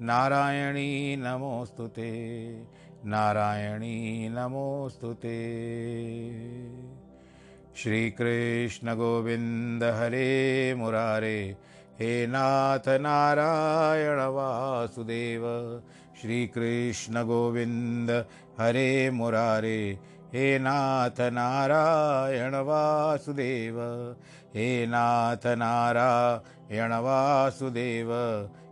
नारायणी नमोऽस्तु ते। नारायणी नमोऽस्तु ते। श्रीकृष्णगोविन्द हरे मुरारे। हे नाथ नारायण वासुदेव। श्रीकृष्णगोविन्द हरे मुरारे। हे नाथ नारायण वासुदेव। हे नाथ नारायण वासुदेव।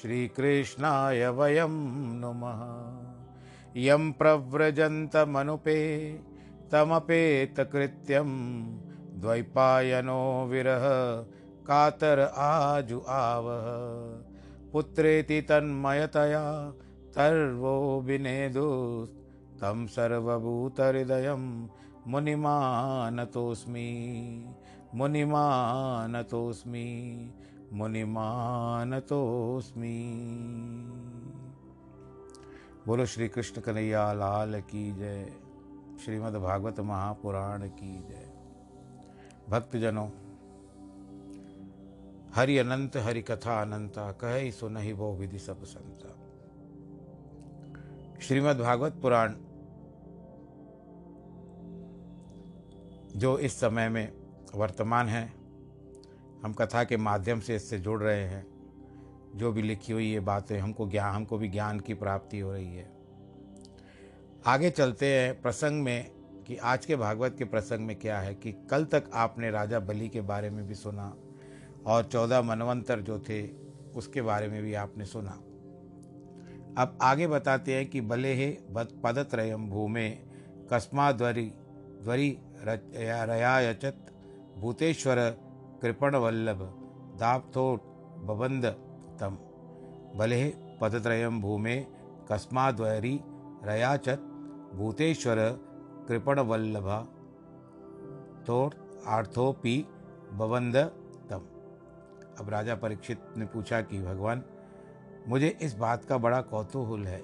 श्रीकृष्णाय वयं नुमः। यं प्रव्रजन्तमनुपे तमपेतकृत्यं द्वैपायनो विरह कातर आजु आवह। पुत्रेति तन्मयतया तर्वो विनेदुस्तं सर्वभूतहृदयं मुनिमानतोऽस्मि मुनिमानतोऽस्मि मुनिमानतोऽस्मि। बोलो श्री कृष्ण कन्हैया, लाल की जय। श्रीमद् भागवत महापुराण की जय। भक्तजनों, हरि अनंत, हरि कथा अनंता, कह सुनहि वो विधि सब संता। श्रीमद् भागवत पुराण, जो इस समय में वर्तमान है हम कथा के माध्यम से इससे जुड़ रहे हैं। जो भी लिखी हुई ये बातें हमको ज्ञान हमको भी ज्ञान की प्राप्ति हो रही है। आगे चलते हैं प्रसंग में कि आज के भागवत के प्रसंग में क्या है कि कल तक आपने राजा बलि के बारे में भी सुना और चौदह मनवंतर जो थे उसके बारे में भी आपने सुना। अब आगे बताते हैं कि बले हे पदत्रयम भूमे कस्माद्वरी ध्वरि रयायचत भूतेश्वर कृपणवल्लभ दापथोट बबंद तम। भले पदत्रयम भूमे कस्माद्वरी रयाचत, भूतेश्वर, कृपणवल्लभ। थोट आर्थोपी बबंद तम। अब राजा परीक्षित ने पूछा कि, भगवान, मुझे इस बात का बड़ा कौतूहल है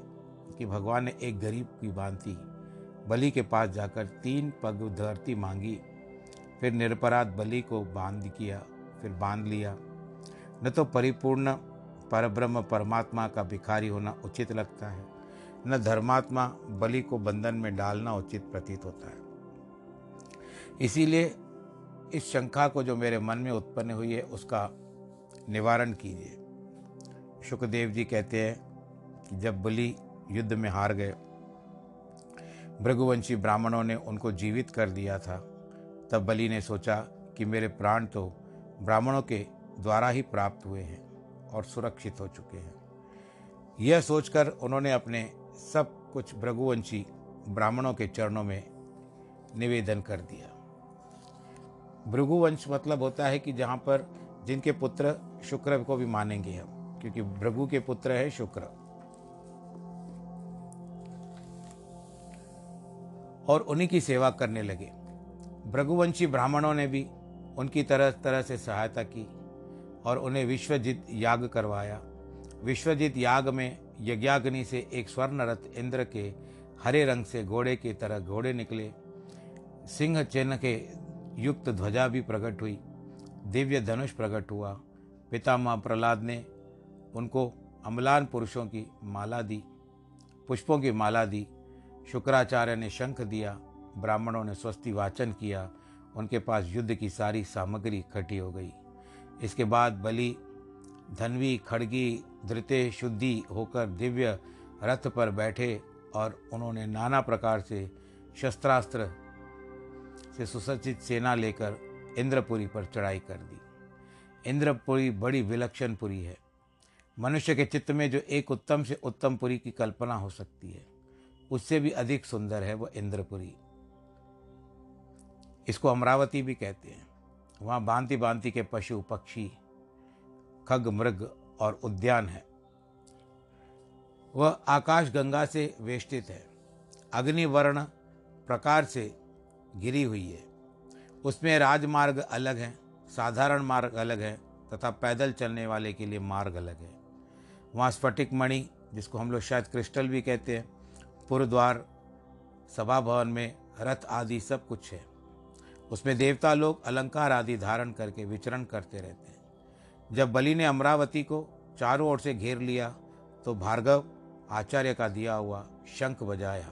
कि भगवान ने एक गरीब की बांति, बलि के पास जाकर तीन पग धरती मांगी फिर निरपराध बलि को बाँध किया, फिर बाँध लिया। न तो परिपूर्ण परब्रह्म परमात्मा का भिखारी होना उचित लगता है, न धर्मात्मा बलि को बंधन में डालना उचित प्रतीत होता है। इसीलिए इस शंका को जो मेरे मन में उत्पन्न हुई है, उसका निवारण कीजिए। सुखदेव जी कहते हैं कि जब बलि युद्ध में हार गए, भृगुवंशी ब्राह्मणों ने उनको जीवित कर दिया था। तब बलि ने सोचा कि मेरे प्राण तो ब्राह्मणों के द्वारा ही प्राप्त हुए हैं और सुरक्षित हो चुके हैं। यह सोचकर उन्होंने अपने सब कुछ भृगुवंशी ब्राह्मणों के चरणों में निवेदन कर दिया। भृगुवंश मतलब होता है कि जहाँ पर जिनके पुत्र शुक्र को भी मानेंगे हम, क्योंकि भृगु के पुत्र है शुक्र। और उन्हीं की सेवा करने लगे। भृगुवंशी ब्राह्मणों ने भी उनकी तरह तरह से सहायता की और उन्हें विश्वजित याग करवाया। विश्वजित याग में यज्ञाग्नि से एक स्वर्ण रथ इंद्र के हरे रंग से घोड़े की तरह घोड़े निकले। सिंह चिन्ह के युक्त ध्वजा भी प्रकट हुई। दिव्य धनुष प्रकट हुआ। पितामह प्रहलाद ने उनको अम्लान पुरुषों की माला दी, पुष्पों की माला दी। शुक्राचार्य ने शंख दिया। ब्राह्मणों ने स्वस्ति वाचन किया, उनके पास युद्ध की सारी सामग्री इकट्ठी हो गई। इसके बाद बलि, धनवी, खड़गी, धृते, शुद्धि होकर दिव्य रथ पर बैठे और उन्होंने नाना प्रकार से शस्त्रास्त्र से सुसज्जित सेना लेकर इंद्रपुरी पर चढ़ाई कर दी। इंद्रपुरी बड़ी विलक्षण पुरी है। मनुष्य के चित्त में जो एक उत्तम से उत्तम पुरी की कल्पना हो सकती है, उससे भी अधिक सुंदर है वह इंद्रपुरी। इसको अमरावती भी कहते हैं। वहाँ भांति भांति के पशु, पक्षी, खग, मृग और उद्यान है। वह आकाश गंगा से वेष्टित है। अग्निवर्ण प्रकार से गिरी हुई है। उसमें राजमार्ग अलग हैं, साधारण मार्ग अलग है तथा पैदल चलने वाले के लिए मार्ग अलग है। वहाँ स्फटिक मणि, जिसको हम लोग शायद क्रिस्टल भी कहते हैं, पुरद्वार सभा भवन में, रथ आदि सब कुछ है। उसमें देवता लोग अलंकार आदि धारण करके विचरण करते रहते हैं। जब बलि ने अमरावती को चारों ओर से घेर लिया तो भार्गव आचार्य का दिया हुआ शंख बजाया।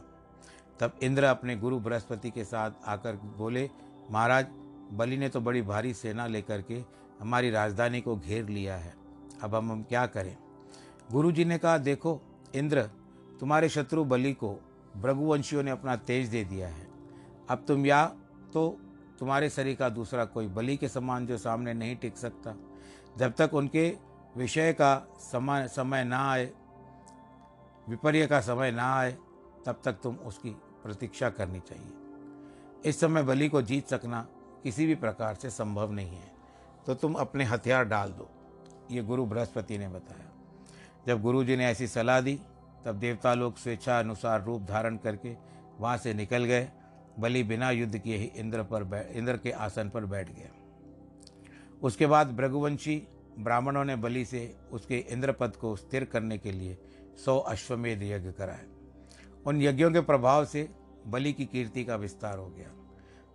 तब इंद्र अपने गुरु बृहस्पति के साथ आकर बोले, महाराज, बलि ने तो बड़ी भारी सेना लेकर के हमारी राजधानी को घेर लिया है। अब हम हम क्या करें? गुरु जी ने कहा, देखो, इंद्र, तुम्हारे शत्रु बलि को भृगुवंशियों ने अपना तेज दे दिया है। अब तुम या तो तुम्हारे शरीर का दूसरा कोई बलि के समान जो सामने नहीं टिक सकता। जब तक उनके विषय का समय समय ना आए, विपर्य का समय ना आए, तब तक तुम उसकी प्रतीक्षा करनी चाहिए। इस समय बलि को जीत सकना किसी भी प्रकार से संभव नहीं है। तो तुम अपने हथियार डाल दो, ये गुरु बृहस्पति ने बताया। जब गुरु जी ने ऐसी सलाह दी, तब देवता लोग स्वेच्छा अनुसार रूप धारण करके वहाँ से निकल गए। बलि बिना युद्ध किए ही इंद्र पर इंद्र के आसन पर बैठ गया। उसके बाद भृगुवंशी ब्राह्मणों ने बलि से उसके इंद्रपद को स्थिर करने के लिए सौ अश्वमेध यज्ञ कराए। उन यज्ञों के प्रभाव से बलि की कीर्ति का विस्तार हो गया।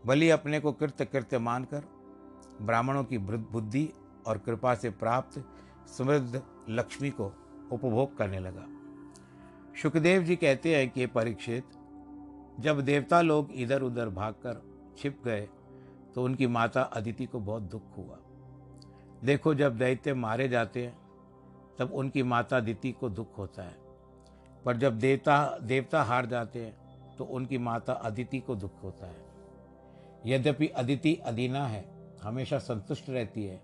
बलि अपने को कृत्य कृत्य मानकर ब्राह्मणों की बुद्धि और कृपा से प्राप्त समृद्ध लक्ष्मी को उपभोग करने लगा। सुखदेव जी कहते हैं कि परीक्षित जब देवता लोग इधर उधर भागकर छिप गए तो उनकी माता अदिति को बहुत दुख हुआ। देखो, जब दैत्य मारे जाते हैं, तब उनकी माता दिति को दुख होता है। पर जब देवता देवता हार जाते हैं तो उनकी माता अदिति को दुख होता है। यद्यपि अदिति अदीना है, हमेशा संतुष्ट रहती है,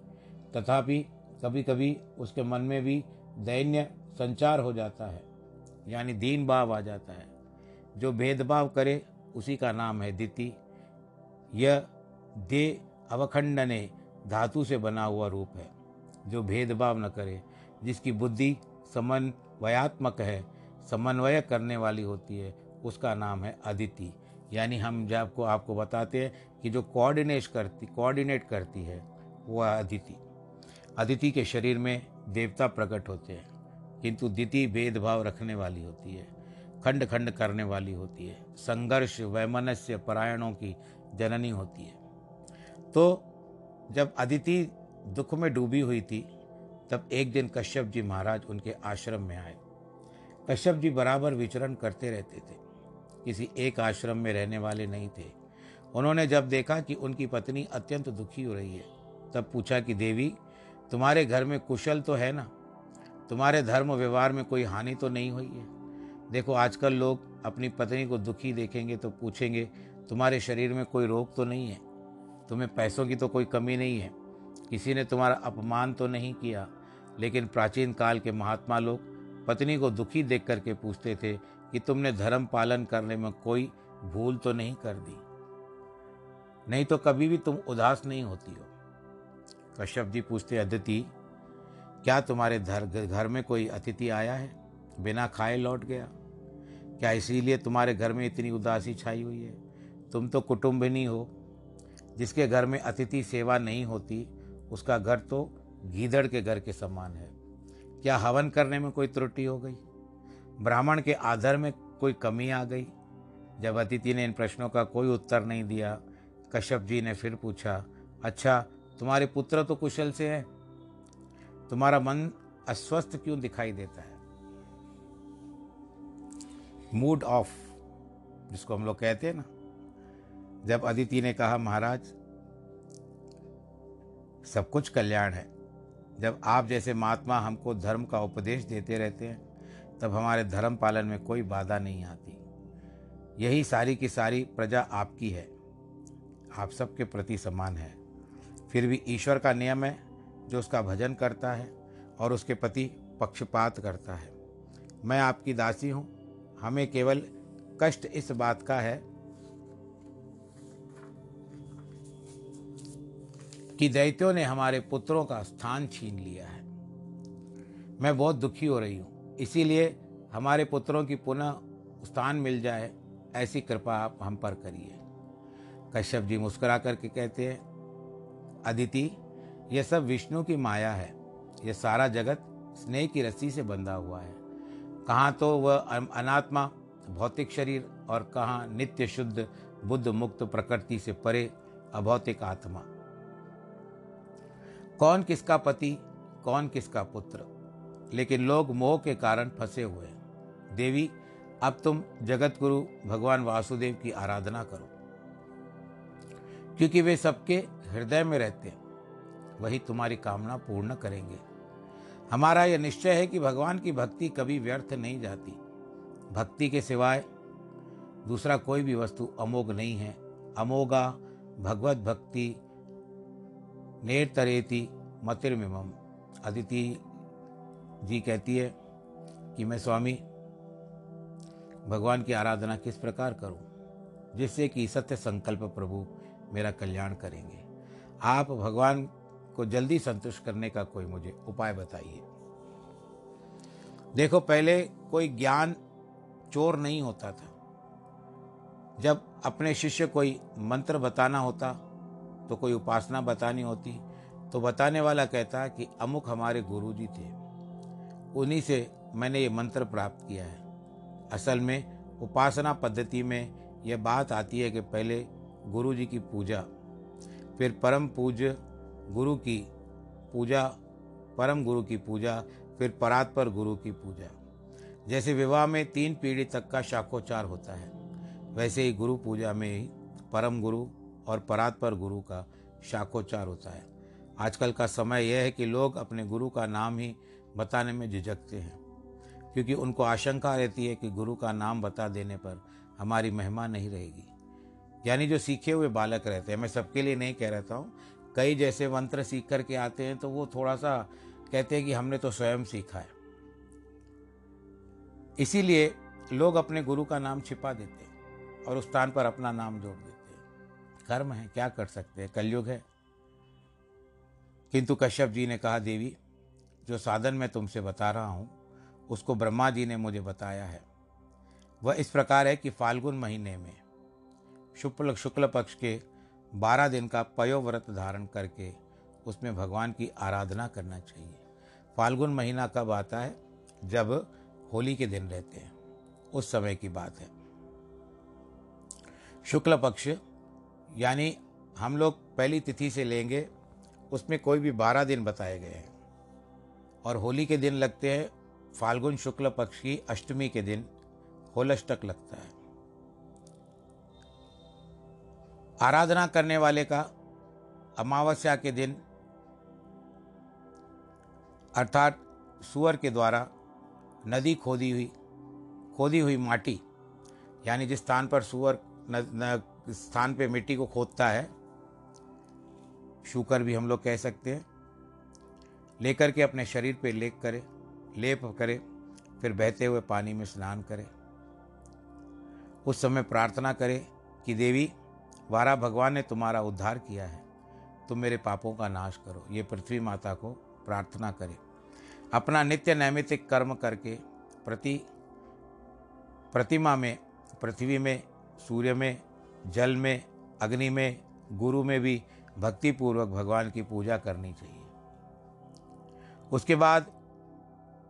तथापि कभी कभी उसके मन में भी दैन्य संचार हो जाता है, यानी दीन भाव आ जाता है। जो भेदभाव करे, उसी का नाम है दिति। यह दे अवखंडने धातु से बना हुआ रूप है, जो भेदभाव न करे, जिसकी बुद्धि समन्वयात्मक है, समन्वय करने वाली होती है, उसका नाम है अदिति। यानी हम जब आपको आपको बताते हैं कि जो कोऑर्डिनेट करती कोऑर्डिनेट करती है वह अदिति। अदिति के शरीर में देवता प्रकट होते हैं, किंतु दिति भेदभाव रखने वाली होती है। खंड खंड करने वाली होती है। संघर्ष, वैमनस्य, परायणों की जननी होती है। तो जब अदिति दुख में डूबी हुई थी, तब एक दिन कश्यप जी महाराज उनके आश्रम में आए। कश्यप जी बराबर विचरण करते रहते थे। किसी एक आश्रम में रहने वाले नहीं थे। उन्होंने जब देखा कि उनकी पत्नी अत्यंत दुखी हो रही है, तब पूछा कि, देवी, तुम्हारे घर में कुशल तो है ना? तुम्हारे धर्म व्यवहार में कोई हानि तो नहीं हुई है? देखो, आजकल लोग अपनी पत्नी को दुखी देखेंगे तो पूछेंगे, तुम्हारे शरीर में कोई रोग तो नहीं है? तुम्हें पैसों की तो कोई कमी नहीं है? किसी ने तुम्हारा अपमान तो नहीं किया? लेकिन प्राचीन काल के महात्मा लोग पत्नी को दुखी देख करके पूछते थे कि तुमने धर्म पालन करने में कोई भूल तो नहीं कर दी? नहीं तो कभी भी तुम उदास नहीं होती हो? कश्यप जी पूछते, अदिति, क्या तुम्हारे घर घर में कोई अतिथि आया है? बिना खाए लौट गया? क्या इसीलिए तुम्हारे घर में इतनी उदासी छाई हुई है? तुम तो कुटुंबिनी हो। जिसके घर में अतिथि सेवा नहीं होती, उसका घर तो गीदड़ के घर के समान है। क्या हवन करने में कोई त्रुटि हो गई? ब्राह्मण के आदर में कोई कमी आ गई? जब अतिथि ने इन प्रश्नों का कोई उत्तर नहीं दिया, कश्यप जी ने फिर पूछा अच्छा तुम्हारे पुत्र तो कुशल से है। तुम्हारा मन अस्वस्थ क्यों दिखाई देता है? मूड ऑफ़ जिसको हम लोग कहते हैं ना। जब अदिति ने कहा, महाराज, सब कुछ कल्याण है। जब आप जैसे महात्मा हमको धर्म का उपदेश देते रहते हैं, तब हमारे धर्म पालन में कोई बाधा नहीं आती। यही सारी की सारी प्रजा आपकी है। आप सबके प्रति समान है। फिर भी ईश्वर का नियम है, जो उसका भजन करता है और उसके प्रति पक्षपात करता है। मैं आपकी दासी हूँ हमें केवल कष्ट इस बात का है कि दैत्यों ने हमारे पुत्रों का स्थान छीन लिया है। मैं बहुत दुखी हो रही हूँ। इसीलिए हमारे पुत्रों की पुनः स्थान मिल जाए, ऐसी कृपा आप हम पर करिए। कश्यप जी मुस्कुरा करके कहते हैं, अदिति, यह सब विष्णु की माया है। यह सारा जगत स्नेह की रस्सी से बंधा हुआ है। कहाँ तो वह अनात्मा, भौतिक शरीर और कहाँ नित्य शुद्ध, बुद्ध मुक्त प्रकृति से परे अभौतिक आत्मा। कौन किसका पति, कौन किसका पुत्र? लेकिन लोग मोह के कारण फंसे हुए हैं। देवी, अब तुम जगत गुरु भगवान वासुदेव की आराधना करो। क्योंकि वे सबके हृदय में रहते हैं, वही तुम्हारी कामना पूर्ण करेंगे। हमारा यह निश्चय है कि भगवान की भक्ति कभी व्यर्थ नहीं जाती। भक्ति के सिवाय दूसरा कोई भी वस्तु अमोघ नहीं है। अमोगा भगवत भक्ति नेतरेति मतिर्मिमम। अदिति जी कहती है कि मैं स्वामी, भगवान की आराधना किस प्रकार करूँ, जिससे कि सत्य संकल्प प्रभु मेरा कल्याण करेंगे। आप भगवान को जल्दी संतुष्ट करने का कोई मुझे उपाय बताइए। देखो, पहले कोई ज्ञान चोर नहीं होता था। जब अपने शिष्य कोई मंत्र बताना होता तो कोई उपासना बतानी होती तो बताने वाला कहता कि अमुक हमारे गुरु जी थे। उन्हीं से मैंने ये मंत्र प्राप्त किया है। असल में उपासना पद्धति में यह बात आती है कि पहले गुरु जी की पूजा, फिर परम पूज्य गुरु की पूजा, परम गुरु की पूजा, फिर परात्पर गुरु की पूजा। जैसे विवाह में तीन पीढ़ी तक का शाखोचार होता है, वैसे ही गुरु पूजा में ही परम गुरु और परात्पर गुरु का शाखोच्चार होता है। आजकल का समय यह है कि लोग अपने गुरु का नाम ही बताने में झिझकते हैं, क्योंकि उनको आशंका रहती है कि गुरु का नाम बता देने पर हमारी महिमा नहीं रहेगी। यानी जो सीखे हुए बालक रहते हैं, मैं सबके लिए नहीं कह रहता हूँ कई जैसे मंत्र सीख करके आते हैं तो वो थोड़ा सा कहते हैं कि हमने तो स्वयं सीखा है। इसीलिए लोग अपने गुरु का नाम छिपा देते हैं और उस स्थान पर अपना नाम जोड़ देते हैं। कर्म है, क्या कर सकते हैं? कलयुग है। किंतु कश्यप जी ने कहा, देवी, जो साधन मैं तुमसे बता रहा हूँ, उसको ब्रह्मा जी ने मुझे बताया है। वह इस प्रकार है कि फाल्गुन महीने में शुक्ल शुक्ल पक्ष के बारह दिन का पयोव्रत धारण करके उसमें भगवान की आराधना करना चाहिए। फाल्गुन महीना कब आता है? जब होली के दिन रहते हैं। उस समय की बात है। शुक्ल पक्ष, यानी हम लोग पहली तिथि से लेंगे, उसमें कोई भी बारह दिन बताए गए हैं। और होली के दिन लगते हैं, फाल्गुन शुक्ल पक्ष की अष्टमी के दिन, होलष्टक लगता है। आराधना करने वाले का अमावस्या के दिन, अर्थात सुअर के द्वारा नदी खोदी हुई खोदी हुई माटी, यानी जिस स्थान पर सुअर स्थान पे मिट्टी को खोदता है, शूकर भी हम लोग कह सकते हैं, लेकर के अपने शरीर पे लेप करे लेप करे, फिर बहते हुए पानी में स्नान करे। उस समय प्रार्थना करे कि देवी वारा, भगवान ने तुम्हारा उद्धार किया है। तुम मेरे पापों का नाश करो। ये पृथ्वी माता को प्रार्थना करे। अपना नित्य नैमितिक कर्म करके प्रति, प्रतिमा में, पृथ्वी में, सूर्य में, जल में, अग्नि में, गुरु में भी भक्तिपूर्वक भगवान की पूजा करनी चाहिए। उसके बाद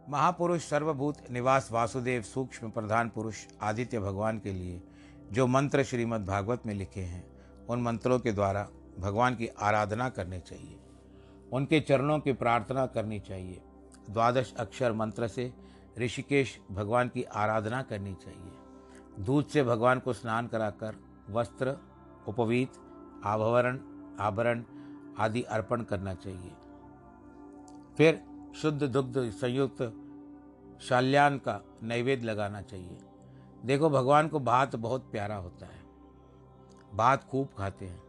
महापुरुष, सर्वभूत निवास, वासुदेव, सूक्ष्म प्रधान पुरुष, आदित्य भगवान के लिए जो मंत्र श्रीमद् भागवत में लिखे हैं, उन मंत्रों के द्वारा भगवान की आराधना करनी चाहिए। उनके चरणों की प्रार्थना करनी चाहिए। द्वादश अक्षर मंत्र से ऋषिकेश भगवान की आराधना करनी चाहिए। दूध से भगवान को स्नान कराकर वस्त्र, उपवीत आभरण आभरण आदि अर्पण करना चाहिए। फिर शुद्ध दुग्ध संयुक्त शाल्यान का नैवेद्य लगाना चाहिए। देखो, भगवान को भात बहुत प्यारा होता है। भात खूब खाते हैं।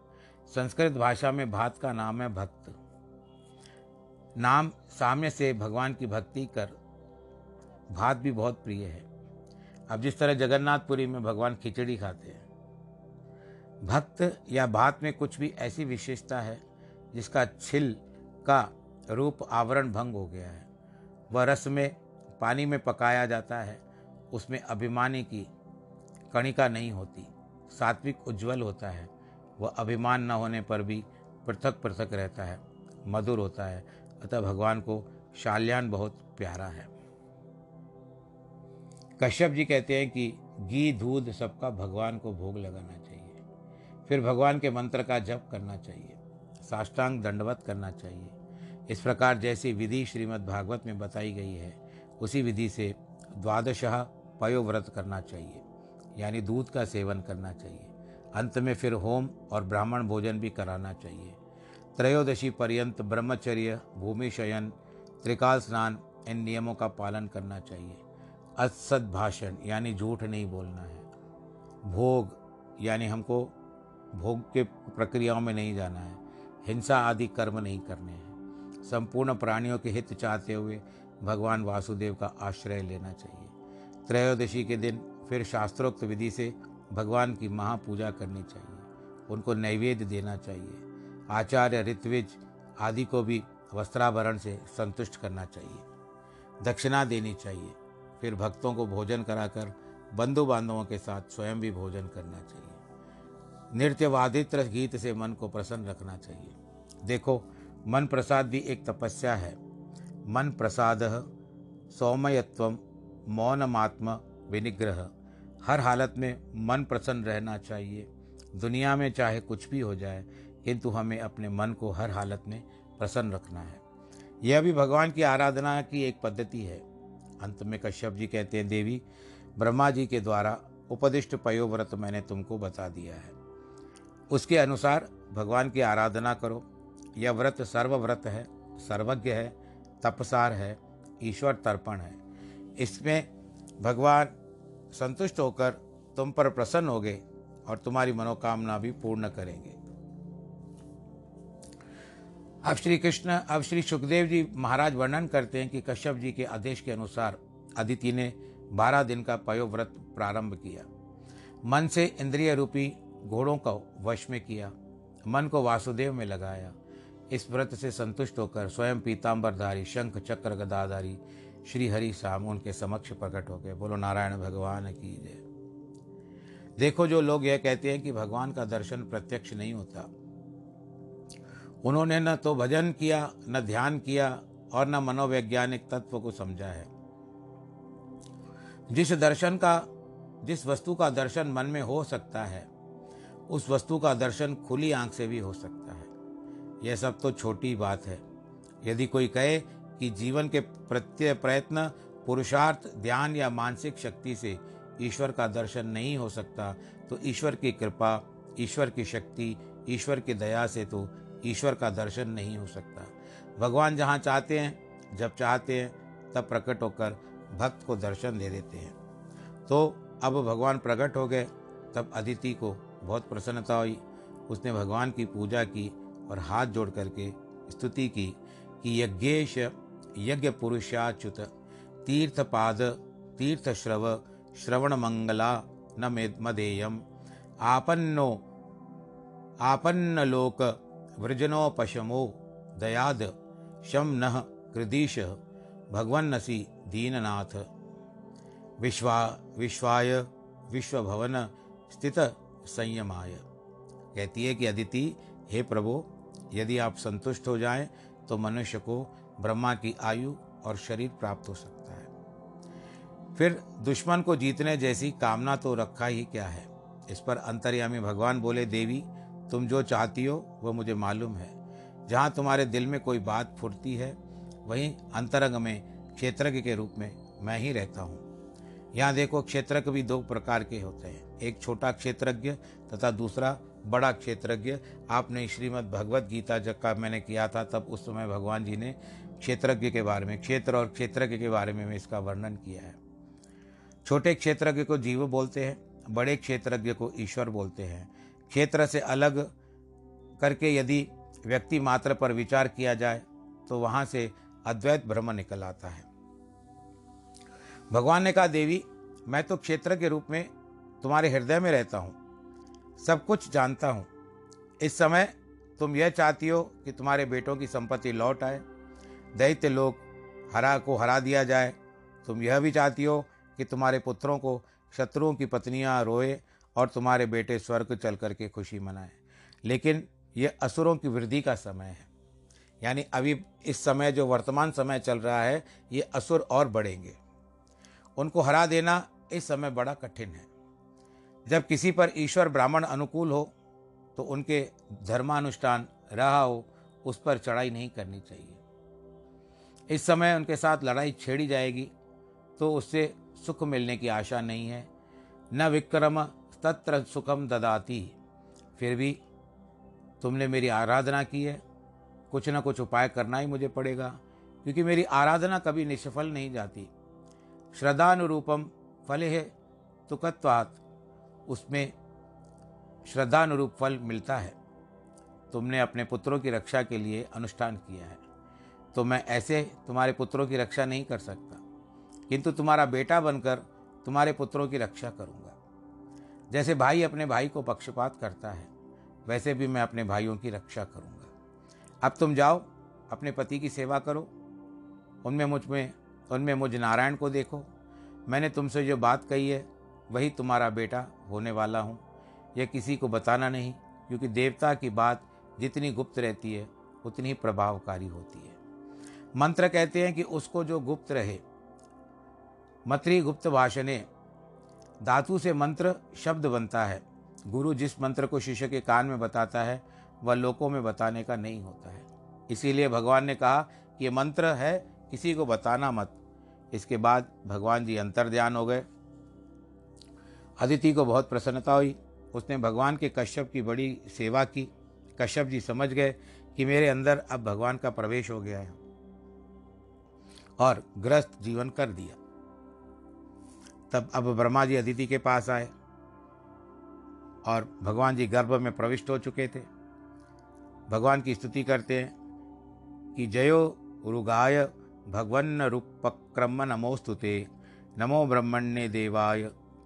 संस्कृत भाषा में भात का नाम है भक्त। नाम साम्य से भगवान की भक्ति कर भात भी बहुत प्रिय है। अब जिस तरह जगन्नाथपुरी में भगवान खिचड़ी खाते हैं, भक्त या भात में कुछ भी ऐसी विशेषता है जिसका छिल का रूप आवरण भंग हो गया है। वह रस में, पानी में पकाया जाता है। उसमें अभिमानी की कणिका नहीं होती। सात्विक उज्जवल होता है। वह अभिमान न होने पर भी पृथक पृथक रहता है, मधुर होता है। अतः भगवान को शाल्यान बहुत प्यारा है। कश्यप जी कहते हैं कि घी, दूध सबका भगवान को भोग लगाना चाहिए। फिर भगवान के मंत्र का जप करना चाहिए। साष्टांग दंडवत करना चाहिए। इस प्रकार जैसी विधि श्रीमद् भागवत में बताई गई है, उसी विधि से द्वादशः पयोव्रत करना चाहिए, यानी दूध का सेवन करना चाहिए। अंत में फिर होम और ब्राह्मण भोजन भी कराना चाहिए। त्रयोदशी पर्यंत ब्रह्मचर्य, भूमि शयन, त्रिकाल स्नान, इन नियमों का पालन करना चाहिए। असद भाषण, यानी झूठ नहीं बोलना है। भोग, यानी हमको भोग के प्रक्रियाओं में नहीं जाना है। हिंसा आदि कर्म नहीं करने हैं। संपूर्ण प्राणियों के हित चाहते हुए भगवान वासुदेव का आश्रय लेना चाहिए। त्रयोदशी के दिन फिर शास्त्रोक्त विधि से भगवान की महापूजा करनी चाहिए। उनको नैवेद्य देना चाहिए। आचार्य, ऋत्विज आदि को भी वस्त्राभरण से संतुष्ट करना चाहिए। दक्षिणा देनी चाहिए। फिर भक्तों को भोजन कराकर बंधु बांधवों के साथ स्वयं भी भोजन करना चाहिए। नृत्य वादित्र गीत से मन को प्रसन्न रखना चाहिए। देखो मन प्रसाद भी एक तपस्या है। मन प्रसाद सौमयत्व मौनमात्म विनिग्रह। हर हालत में मन प्रसन्न रहना चाहिए। दुनिया में चाहे कुछ भी हो जाए, किंतु हमें अपने मन को हर हालत में प्रसन्न रखना है। यह भी भगवान की आराधना की एक पद्धति है। अंत में कश्यप जी कहते हैं, देवी, ब्रह्मा जी के द्वारा उपदिष्ट पयोव्रत मैंने तुमको बता दिया है। उसके अनुसार भगवान की आराधना करो। यह व्रत सर्वव्रत है, सर्वज्ञ है, तपसार है, ईश्वर तर्पण है। इसमें भगवान संतुष्ट होकर तुम पर प्रसन्न हो गए और तुम्हारी मनोकामना भी पूर्ण करेंगे। अब श्री कृष्ण, अब श्री सुखदेव जी महाराज वर्णन करते हैं कि कश्यप जी के आदेश के अनुसार अदिति ने बारह दिन का पयोव्रत प्रारंभ किया। मन से इंद्रिय रूपी घोड़ों को वश में किया, मन को वासुदेव में लगाया। इस व्रत से संतुष्ट होकर स्वयं पीताम्बरधारी शंख, चक्र, गदाधारी श्री हरि साम उनके समक्ष प्रकट हो गए। बोलो, नारायण भगवान की जय। देखो, जो लोग यह कहते हैं कि भगवान का दर्शन प्रत्यक्ष नहीं होता, उन्होंने न तो भजन किया, न ध्यान किया, और न मनोवैज्ञानिक तत्व को समझा है। जिस दर्शन का, जिस वस्तु का दर्शन मन में हो सकता है, उस वस्तु का दर्शन खुली आँख से भी हो सकता है। यह सब तो छोटी बात है। यदि कोई कहे कि जीवन के प्रत्यय प्रयत्न पुरुषार्थ, ध्यान या मानसिक शक्ति से ईश्वर का दर्शन नहीं हो सकता तो ईश्वर की कृपा, ईश्वर की शक्ति, ईश्वर की दया से तो ईश्वर का दर्शन नहीं हो सकता। भगवान जहाँ चाहते हैं, जब चाहते हैं, तब प्रकट होकर भक्त को दर्शन दे देते हैं। तो अब भगवान प्रकट हो गए, तब अदिति को बहुत प्रसन्नता हुई। उसने भगवान की पूजा की और हाथ जोड़ करके स्तुति की कि यज्ञेश यज्ञ पुरुषाच्युत तीर्थ पाद तीर्थ श्रव श्रवण मंगला न मदेयम आपन्नो आपन्न लोक वृजनोपशमो, दयाद शम नः कृदीश, भगवन्नसि, दीननाथ। विश्वा, विश्वाय, विश्वभवन, स्थित संयमाय। कहती है कि अदिति, हे प्रभु, यदि आप संतुष्ट हो जाएँ तो मनुष्य को ब्रह्मा की आयु और शरीर प्राप्त हो सकता है। फिर दुश्मन को जीतने जैसी कामना तो रखा ही क्या है? इस पर अंतर्यामी भगवान बोले, देवी, तुम जो चाहती हो वह मुझे मालूम है। जहाँ तुम्हारे दिल में कोई बात फुरती है, वहीं अंतरंग में क्षेत्रज्ञ के रूप में मैं ही रहता हूँ। यहाँ देखो क्षेत्रज्ञ भी दो प्रकार के होते हैं। एक छोटा क्षेत्रज्ञ तथा दूसरा बड़ा क्षेत्रज्ञ। आपने श्रीमद् भगवत गीता जब का मैंने किया था, तब उस समय भगवान जी ने क्षेत्रज्ञ के बारे में, क्षेत्र और क्षेत्रज्ञ के बारे में मैं इसका वर्णन किया है। छोटे क्षेत्रज्ञ को जीव बोलते हैं, बड़े क्षेत्रज्ञ को ईश्वर बोलते हैं। क्षेत्र से अलग करके यदि व्यक्ति मात्र पर विचार किया जाए तो वहाँ से अद्वैत ब्रह्म निकल आता है। भगवान ने कहा, देवी, मैं तो क्षेत्र के रूप में तुम्हारे हृदय में रहता हूँ, सब कुछ जानता हूँ। इस समय तुम यह चाहती हो कि तुम्हारे बेटों की संपत्ति लौट आए दैत्य लोग हरा को हरा दिया जाए। तुम यह भी चाहती हो कि तुम्हारे पुत्रों को शत्रुओं की पत्नियाँ रोए और तुम्हारे बेटे स्वर्ग चल करके खुशी मनाए। लेकिन ये असुरों की वृद्धि का समय है। यानी अभी इस समय जो वर्तमान समय चल रहा है, ये असुर और बढ़ेंगे। उनको हरा देना इस समय बड़ा कठिन है। जब किसी पर ईश्वर ब्राह्मण अनुकूल हो तो उनके धर्मानुष्ठान, रहा हो, उस पर चढ़ाई नहीं करनी चाहिए। इस समय उनके साथ लड़ाई छेड़ी जाएगी तो उससे सुख मिलने की आशा नहीं है। न विक्रम तत्र सुखम ददाती। फिर भी तुमने मेरी आराधना की है। कुछ ना कुछ उपाय करना ही मुझे पड़ेगा, क्योंकि मेरी आराधना कभी निष्फल नहीं जाती। श्रद्धानुरूपम फल है तुकत्वात। उसमें श्रद्धानुरूप फल मिलता है। तुमने अपने पुत्रों की रक्षा के लिए अनुष्ठान किया है। तो मैं ऐसे तुम्हारे पुत्रों की रक्षा नहीं कर सकता। किंतु तुम्हारा बेटा बनकर तुम्हारे पुत्रों की रक्षा करूँगा। जैसे भाई अपने भाई को पक्षपात करता है, वैसे भी मैं अपने भाइयों की रक्षा करूँगा। अब तुम जाओ, अपने पति की सेवा करो। उनमें मुझमें, उनमें मुझ नारायण को देखो। मैंने तुमसे जो बात कही है, वही तुम्हारा बेटा होने वाला हूँ। यह किसी को बताना नहीं, क्योंकि देवता की बात जितनी गुप्त रहती है, उतनी प्रभावकारी होती है। मंत्र कहते हैं कि उसको जो गुप्त रहे। मत्री गुप्त भाषणे धातु से मंत्र शब्द बनता है। गुरु जिस मंत्र को शिष्य के कान में बताता है, वह लोकों में बताने का नहीं होता है। इसीलिए भगवान ने कहा कि ये मंत्र है, किसी को बताना मत। इसके बाद भगवान जी अंतर ध्यान हो गए। अदिति को बहुत प्रसन्नता हुई। उसने भगवान के कश्यप की बड़ी सेवा की। कश्यप जी समझ गए कि मेरे अंदर अब भगवान का प्रवेश हो गया है। और ग्रस्त जीवन कर दिया। तब अब ब्रह्मा जी अदिति के पास आए और भगवान जी गर्भ में प्रविष्ट हो चुके थे। भगवान की स्तुति करते हैं कि जयो रुगाय भगवन्न रूपक्रम नमोस्तुते नमो ब्रह्मण्य देवाय,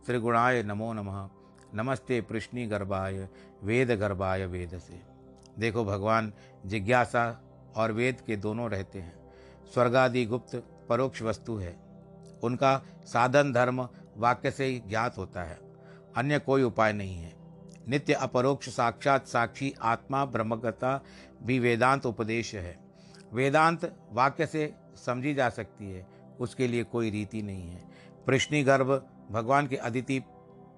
त्रिगुणाय नमो नमः, नमस्ते पृष्णी गर्भाय, वेद गर्भाय वेद से देखो भगवान, जिज्ञासा और वेद के दोनों रहते हैं। स्वर्गादि गुप्त परोक्ष वस्तु है। उनका साधन धर्म वाक्य से ही ज्ञात होता है। अन्य कोई उपाय नहीं है। नित्य अपरोक्ष साक्षात साक्षी आत्मा ब्रह्मगता भी वेदांत उपदेश है। वेदांत वाक्य से समझी जा सकती है। उसके लिए कोई रीति नहीं है। प्रश्नि गर्भ भगवान के अदिति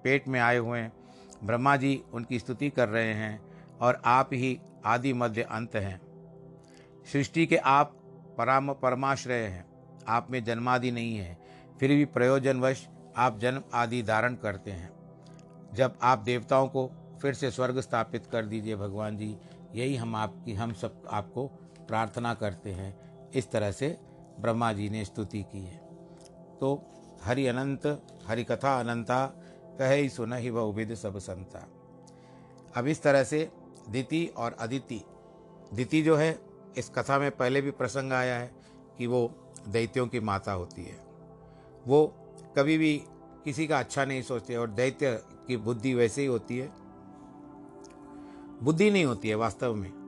पेट में आए हुए हैं। ब्रह्मा जी उनकी स्तुति कर रहे हैं और आप ही आदि मध्य अंत हैं। सृष्टि के आप पराम परमाश्रय हैं। आप में जन्मादि नहीं है। फिर भी प्रयोजनवश आप जन्म आदि धारण करते हैं। जब आप देवताओं को फिर से स्वर्ग स्थापित कर दीजिए भगवान जी, यही हम आपकी हम सब आपको प्रार्थना करते हैं। इस तरह से ब्रह्मा जी ने स्तुति की है। तो हरि अनंत, हरि कथा अनंता, कहे ही सुन ही वह उभिद सब संता। अब इस तरह से दिति और अदिति दिति जो है इस कथा में पहले भी प्रसंग आया है कि वो दैत्यों की माता होती है। वो कभी भी किसी का अच्छा नहीं सोचते और दैत्य की बुद्धि वैसे ही होती है। बुद्धि नहीं होती है वास्तव में।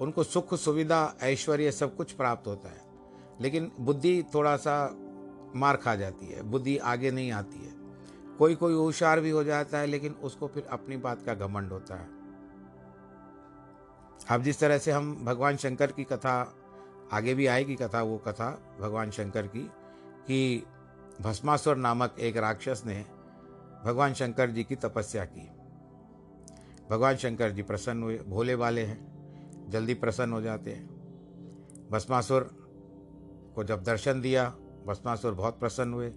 उनको सुख, सुविधा, ऐश्वर्य सब कुछ प्राप्त होता है। लेकिन बुद्धि थोड़ा सा मार खा जाती है। बुद्धि आगे नहीं आती है। कोई कोई होशियार भी हो जाता है, लेकिन उसको फिर अपनी बात का घमंड होता है। अब जिस तरह से हम भगवान शंकर की कथा, आगे भी आएगी कथा, वो कथा भगवान शंकर की, कि भस्मासुर नामक एक राक्षस ने भगवान शंकर जी की तपस्या की। भगवान शंकर जी प्रसन्न हुए, भोले वाले हैं, जल्दी प्रसन्न हो जाते हैं। भस्मासुर को जब दर्शन दिया, भस्मासुर बहुत प्रसन्न हुए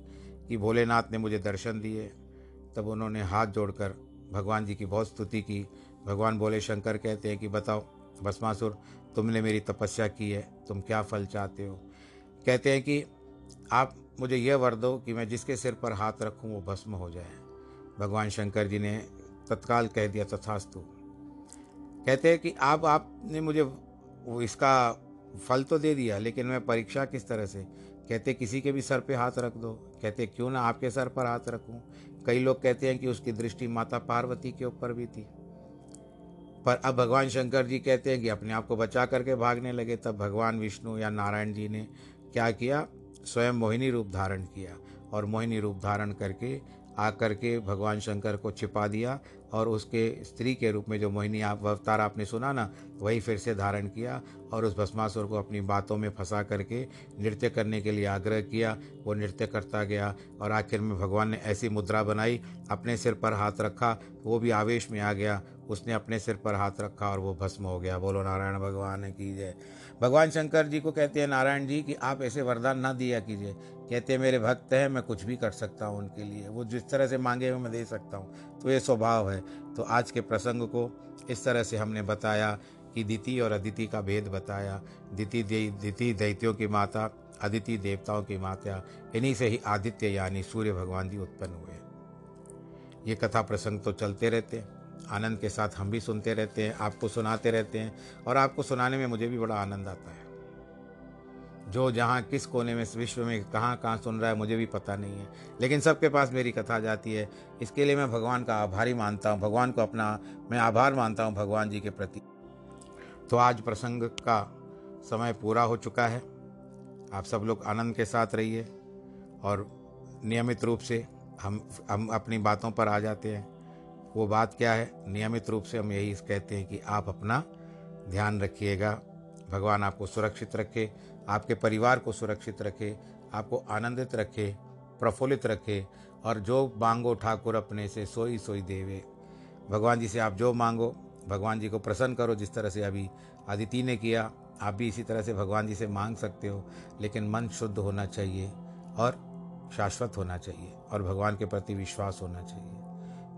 कि भोलेनाथ ने मुझे दर्शन दिए, तब उन्होंने हाथ जोड़कर भगवान जी की बहुत स्तुति की भगवान भोले शंकर कहते हैं कि बताओ भस्मासुर तुमने मेरी तपस्या की है, तुम क्या फल चाहते हो? कहते हैं कि आप मुझे यह वर दो कि मैं जिसके सिर पर हाथ रखूँ, वो भस्म हो जाए। भगवान शंकर जी ने तत्काल कह दिया, तथास्तु। कहते हैं कि आप, आपने मुझे वो इसका फल तो दे दिया, लेकिन मैं परीक्षा किस तरह से? कहते, किसी के भी सर पे हाथ रख दो। कहते, क्यों ना आपके सर पर हाथ रखूँ? कई लोग कहते हैं कि उसकी दृष्टि माता पार्वती के ऊपर भी थी। पर अब भगवान शंकर जी कहते हैं कि अपने आप को बचा करके भागने लगे, तब भगवान विष्णु या नारायण जी ने क्या किया? स्वयं मोहिनी रूप धारण किया और मोहिनी रूप धारण करके आकर के भगवान शंकर को छिपा दिया और उसके स्त्री के रूप में जो मोहिनी आप, अवतार आपने सुना ना, वही फिर से धारण किया और उस भस्मासुर को अपनी बातों में फंसा करके नृत्य करने के लिए आग्रह किया। वो नृत्य करता गया और आखिर में भगवान ने ऐसी मुद्रा बनाई, अपने सिर पर हाथ रखा, वो भी आवेश में आ गया उसने अपने सिर पर हाथ रखा और वो भस्म हो गया। बोलो, नारायण भगवान, की जय। भगवान शंकर जी को कहते हैं, नारायण जी, कि आप ऐसे वरदान ना दिया कीजिए। कहते हैं, मेरे भक्त हैं, मैं कुछ भी कर सकता हूँ उनके लिए। वो जिस तरह से मांगे हुए मैं दे सकता हूँ। तो ये स्वभाव है। तो आज के प्रसंग को इस तरह से हमने बताया कि दिति और अदिति का भेद बताया। दिति दिति दैत्यों की माता, अदिति देवताओं की माता, इन्हीं से ही आदित्य यानी सूर्य भगवान जी उत्पन्न हुए। ये कथा प्रसंग तो चलते रहते हैं। आनंद के साथ हम भी सुनते रहते हैं, आपको सुनाते रहते हैं और आपको सुनाने में मुझे भी बड़ा आनंद आता है। जो जहाँ किस कोने में, विश्व में कहाँ कहाँ सुन रहा है मुझे भी पता नहीं है। लेकिन सबके पास मेरी कथा जाती है। इसके लिए मैं भगवान का आभारी मानता हूँ, भगवान को अपना, मैं आभार मानता हूँ भगवान जी के प्रति। तो आज प्रसंग का समय पूरा हो चुका है। आप सब लोग आनंद के साथ रहिए और नियमित रूप से हम हम अपनी बातों पर आ जाते हैं। वो बात क्या है? नियमित रूप से हम यही कहते हैं कि आप अपना ध्यान रखिएगा। भगवान आपको सुरक्षित रखे, आपके परिवार को सुरक्षित रखे, आपको आनंदित रखे, प्रफुल्लित रखे और जो मांगो ठाकुर अपने से सोई सोई देवे। भगवान जी से आप जो मांगो, भगवान जी को प्रसन्न करो जिस तरह से अभी अदिति ने किया। आप भी इसी तरह से भगवान जी से मांग सकते हो, लेकिन मन शुद्ध होना चाहिए और शाश्वत होना चाहिए और भगवान के प्रति विश्वास होना चाहिए।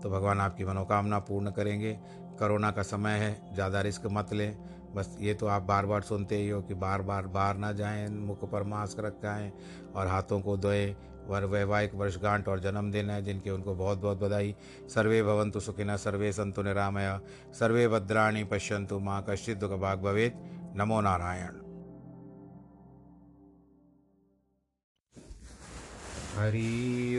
तो भगवान आपकी मनोकामना पूर्ण करेंगे। कोरोना का समय है, ज़्यादा रिस्क मत लें। बस ये तो आप बार बार सुनते ही हो कि बार बार बाहर ना जाएँ मुख पर मास्क रखाएँ और हाथों को धोएँ। वर, वैवाहिक वर्षगांठ और जन्मदिन है, जिनके उनको बहुत बहुत बधाई। सर्वे भवंतु सुखिना सर्वे संतु निरामया। सर्वे भद्राणी पश्यंतु माँ कश्चित दुख भाग भवेद नमो नारायण। हरि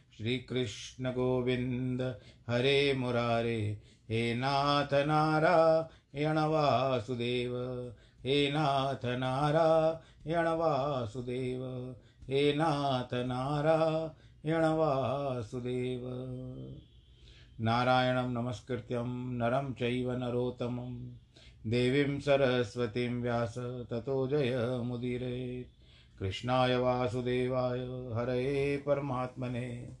श्रीकृष्ण गोविन्द हरे मुरारे, हे नाथ नारायण वासुदेव, हे नाथ नारायण वासुदेव, हे नाथ नारायण वासुदेव। नारायणं नमस्कृत्यं नरं चैव नरोत्तमं, देवीं सरस्वतीं व्यास, ततो जयमुदीरयेत् कृष्णाय वासुदेवाय हरये परमात्मने।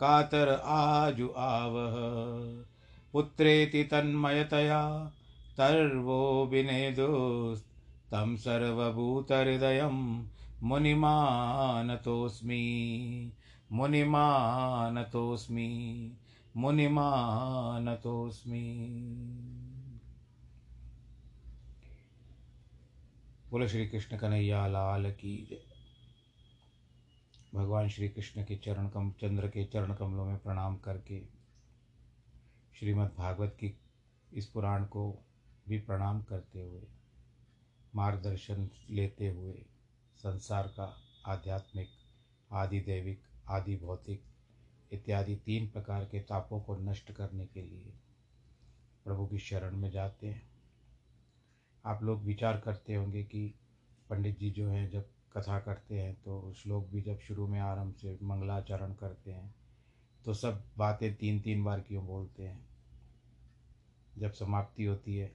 कातर आजु आवह। पुत्रेति तन्मयतया तर्वो विनेदुस्तं सर्वभूतहृदयं मुनिमानतोऽस्मि। मुनिमानतोऽस्मि। मुनिमानतोऽस्मि। बोलो श्री जय। भगवान श्री कृष्ण के चरण कम, चंद्र के चरण कमलों में प्रणाम करके श्रीमद् भागवत की इस पुराण को भी प्रणाम करते हुए, मार्गदर्शन लेते हुए, संसार का आध्यात्मिक आदि दैविक आदि भौतिक इत्यादि तीन प्रकार के तापों को नष्ट करने के लिए प्रभु की शरण में जाते हैं। आप लोग विचार करते होंगे कि पंडित जी जो हैं, जब कथा करते हैं तो श्लोक भी जब शुरू में आरंभ से मंगलाचरण करते हैं तो सब बातें तीन तीन बार क्यों बोलते हैं? जब समाप्ति होती है,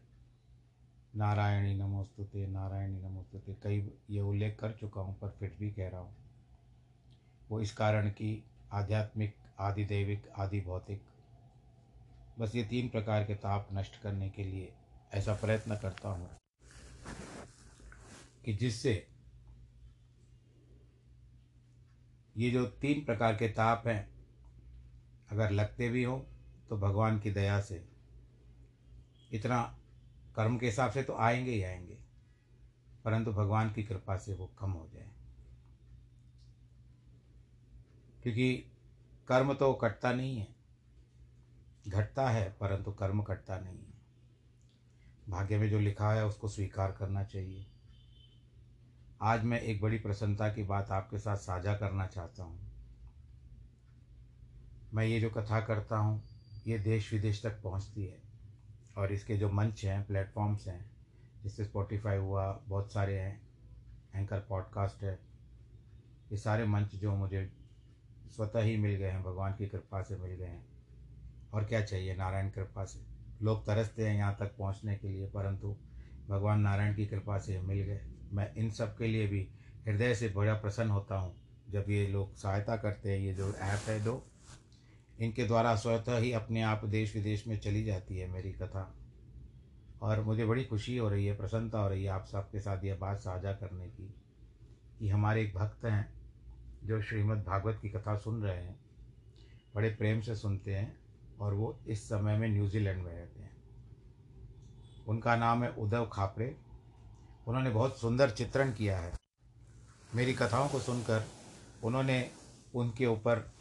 नारायणी नमोस्तुते नारायणी नमोस्तुते, कई ये उल्लेख कर चुका हूँ, पर फिर भी कह रहा हूँ। वो इस कारण की आध्यात्मिक आदि दैविक आदि भौतिक बस ये तीन प्रकार के ताप नष्ट करने के लिए ऐसा प्रयत्न करता हूँ कि जिससे ये जो तीन प्रकार के ताप हैं, अगर लगते भी हों तो भगवान की दया से। इतना कर्म के हिसाब से तो आएँगे ही आएँगे, परंतु भगवान की कृपा से वो कम हो जाए। क्योंकि कर्म तो कटता नहीं है, घटता है, परंतु कर्म कटता नहीं है। भाग्य में जो लिखा है, उसको स्वीकार करना चाहिए। आज मैं एक बड़ी प्रसन्नता की बात आपके साथ साझा करना चाहता हूँ। मैं ये जो कथा करता हूँ, ये देश विदेश तक पहुँचती है। और इसके जो मंच हैं प्लेटफॉर्म्स हैं जिससे स्पॉटिफाई हुआ, बहुत सारे हैं एंकर पॉडकास्ट है, ये सारे मंच जो मुझे स्वतः ही मिल गए हैं, भगवान की कृपा से मिल गए हैं। और क्या चाहिए? नारायण कृपा से। लोग तरसते हैं यहाँ तक पहुँचने के लिए, परंतु भगवान नारायण की कृपा से मिल गए। मैं इन सब के लिए भी हृदय से बड़ा प्रसन्न होता हूँ, जब ये लोग सहायता करते हैं, ये जो ऐप है दो। इनके द्वारा स्वतः ही अपने आप देश विदेश में चली जाती है मेरी कथा। और मुझे बड़ी खुशी हो रही है, प्रसन्नता हो रही है आप सबके साथ ये बात साझा करने की, कि हमारे एक भक्त हैं, जो श्रीमद् भागवत की कथा सुन रहे हैं, बड़े प्रेम से सुनते हैं, और वो इस समय में न्यूजीलैंड में रहते हैं। उनका नाम है उद्धव खापरे। उन्होंने बहुत सुंदर चित्रण किया है। मेरी कथाओं को सुनकर उन्होंने उनके ऊपर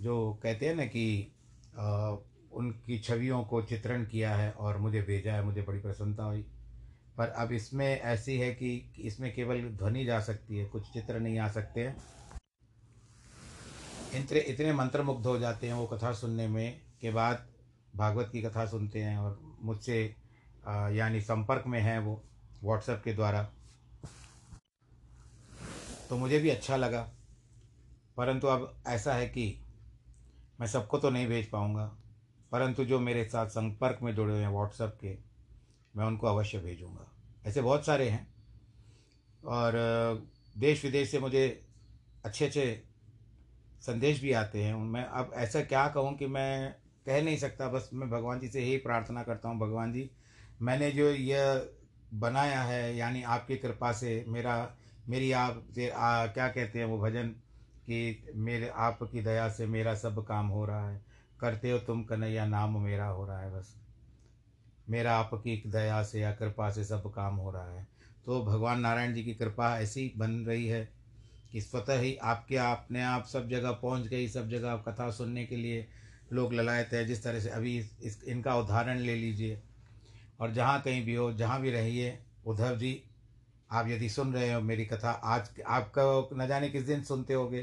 जो कहते हैं ना कि आ, उनकी छवियों को चित्रण किया है और मुझे भेजा है मुझे बड़ी प्रसन्नता हुई। पर अब इसमें ऐसी है कि इसमें केवल ध्वनि जा सकती है कुछ चित्र नहीं आ सकते हैं। इतने इतने मंत्रमुग्ध हो जाते हैं वो कथा सुनने में के बाद भागवत की कथा सुनते हैं और मुझसे यानी संपर्क में हैं वो व्हाट्सएप के द्वारा। तो मुझे भी अच्छा लगा, परंतु अब ऐसा है कि मैं सबको तो नहीं भेज पाऊँगा, परंतु जो मेरे साथ संपर्क में जुड़े हुए हैं व्हाट्सएप के, मैं उनको अवश्य भेजूँगा। ऐसे बहुत सारे हैं, और देश विदेश से मुझे अच्छे अच्छे संदेश भी आते हैं। मैं अब ऐसा क्या कहूँ कि मैं कह नहीं सकता, बस मैं भगवान जी से यही प्रार्थना करता हूँ, भगवान जी मैंने जो यह बनाया है यानी आपकी कृपा से मेरा मेरी आप आ, क्या कहते हैं वो भजन कि मेरे आपकी दया से मेरा सब काम हो रहा है। करते हो तुम कन्हैया नाम मेरा हो रहा है बस। मेरा आपकी दया से या कृपा से सब काम हो रहा है। तो भगवान नारायण जी की कृपा ऐसी बन रही है कि स्वतः ही आपके अपने आप सब जगह पहुँच गई सब जगह कथा सुनने के लिए लोग ललायत है। जिस तरह से अभी इस इनका उदाहरण ले लीजिए। और जहाँ कहीं भी हो, जहाँ भी रहिए, उद्धव जी, आप यदि सुन रहे हो मेरी कथा, आज आपका न जाने किस दिन सुनते होगे,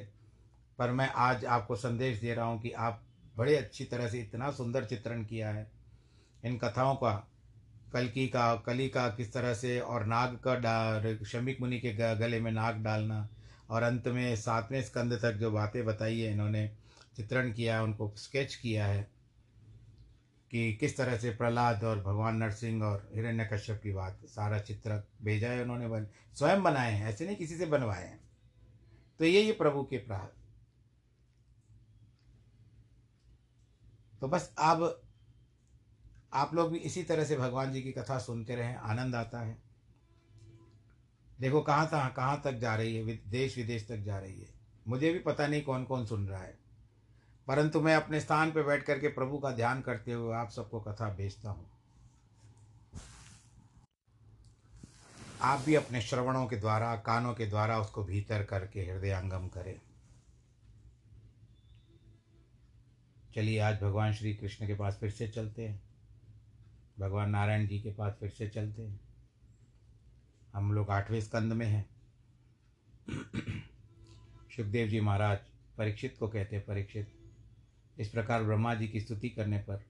पर मैं आज आपको संदेश दे रहा हूँ कि आप बड़े अच्छी तरह से इतना सुंदर चित्रण किया है। इन कथाओं का, कलकी का, कली का किस तरह से, और नाग का शमिक मुनि के गले में नाग डालना, और अंत में सातवें स्कंद तक जो बातें बताई है इन्होंने, चित्रण किया है उनको स्केच किया है। कि किस तरह से प्रहलाद और भगवान नरसिंह और हिरण्य कश्यप की बात, सारा चित्र भेजा है उन्होंने, बन, स्वयं बनाए हैं, ऐसे नहीं किसी से बनवाए हैं। तो ये ये प्रभु के प्राण तो बस अब आप लोग भी इसी तरह से भगवान जी की कथा सुनते रहें, आनंद आता है। देखो कहाँ तक कहाँ तक जा रही है देश विदेश तक जा रही है। मुझे भी पता नहीं कौन कौन सुन रहा है। परंतु मैं अपने स्थान पर बैठ करके प्रभु का ध्यान करते हुए आप सबको कथा भेजता हूँ। आप भी अपने श्रवणों के द्वारा, कानों के द्वारा उसको भीतर करके हृदयंगम करें। चलिए, आज भगवान श्री कृष्ण के पास फिर से चलते हैं। भगवान नारायण जी के पास फिर से चलते हैं। हम लोग आठवें स्कंद में हैं। सुखदेव जी महाराज परीक्षित को कहते हैं, परीक्षित। इस प्रकार ब्रह्मा जी की स्तुति करने पर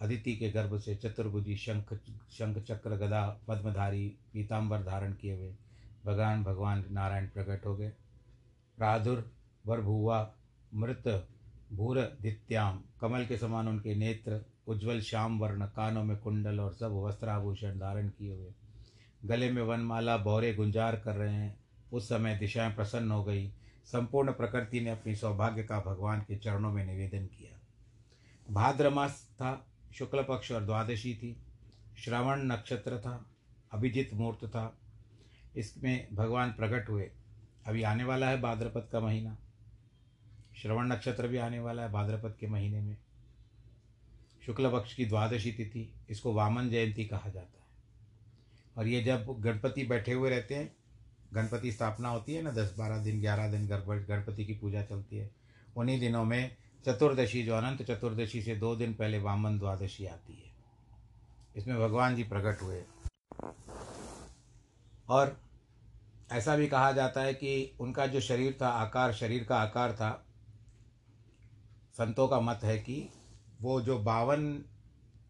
अदिति के गर्भ से चतुर्भुजी शंख शंख चक्र गदा, पद्मधारी पीताम्बर धारण किए हुए भगवान भगवान नारायण प्रकट हो गए। प्रादुर भुआ मृत, भूर, दित्याम, कमल के समान उनके नेत्र, उज्ज्वल श्याम वर्ण, कानों में कुंडल और सब वस्त्राभूषण धारण किए हुए। गले में वनमाला, बौरे गुंजार कर रहे हैं। उस समय दिशाएँ प्रसन्न हो गई। संपूर्ण प्रकृति ने अपनी सौभाग्य का भगवान के चरणों में निवेदन किया। भाद्र मास था शुक्ल पक्ष और द्वादशी थी। श्रवण नक्षत्र था। अभिजित मुहूर्त था। इसमें भगवान प्रकट हुए। अभी आने वाला है भाद्रपद का महीना। श्रवण नक्षत्र भी आने वाला है भाद्रपद के महीने में। शुक्ल पक्ष की द्वादशी तिथि, इसको वामन जयंती कहा जाता है। और ये जब गणपति बैठे हुए रहते हैं गणपति स्थापना होती है ना, दस बारह दिन, ग्यारह दिन गणपति की पूजा चलती है। उन्हीं दिनों में चतुर्दशी जो अनंत चतुर्दशी से दो दिन पहले वामन द्वादशी आती है। इसमें भगवान जी प्रकट हुए। और ऐसा भी कहा जाता है कि उनका जो शरीर था, आकार, शरीर का आकार था, संतों का मत है कि वो जो बावन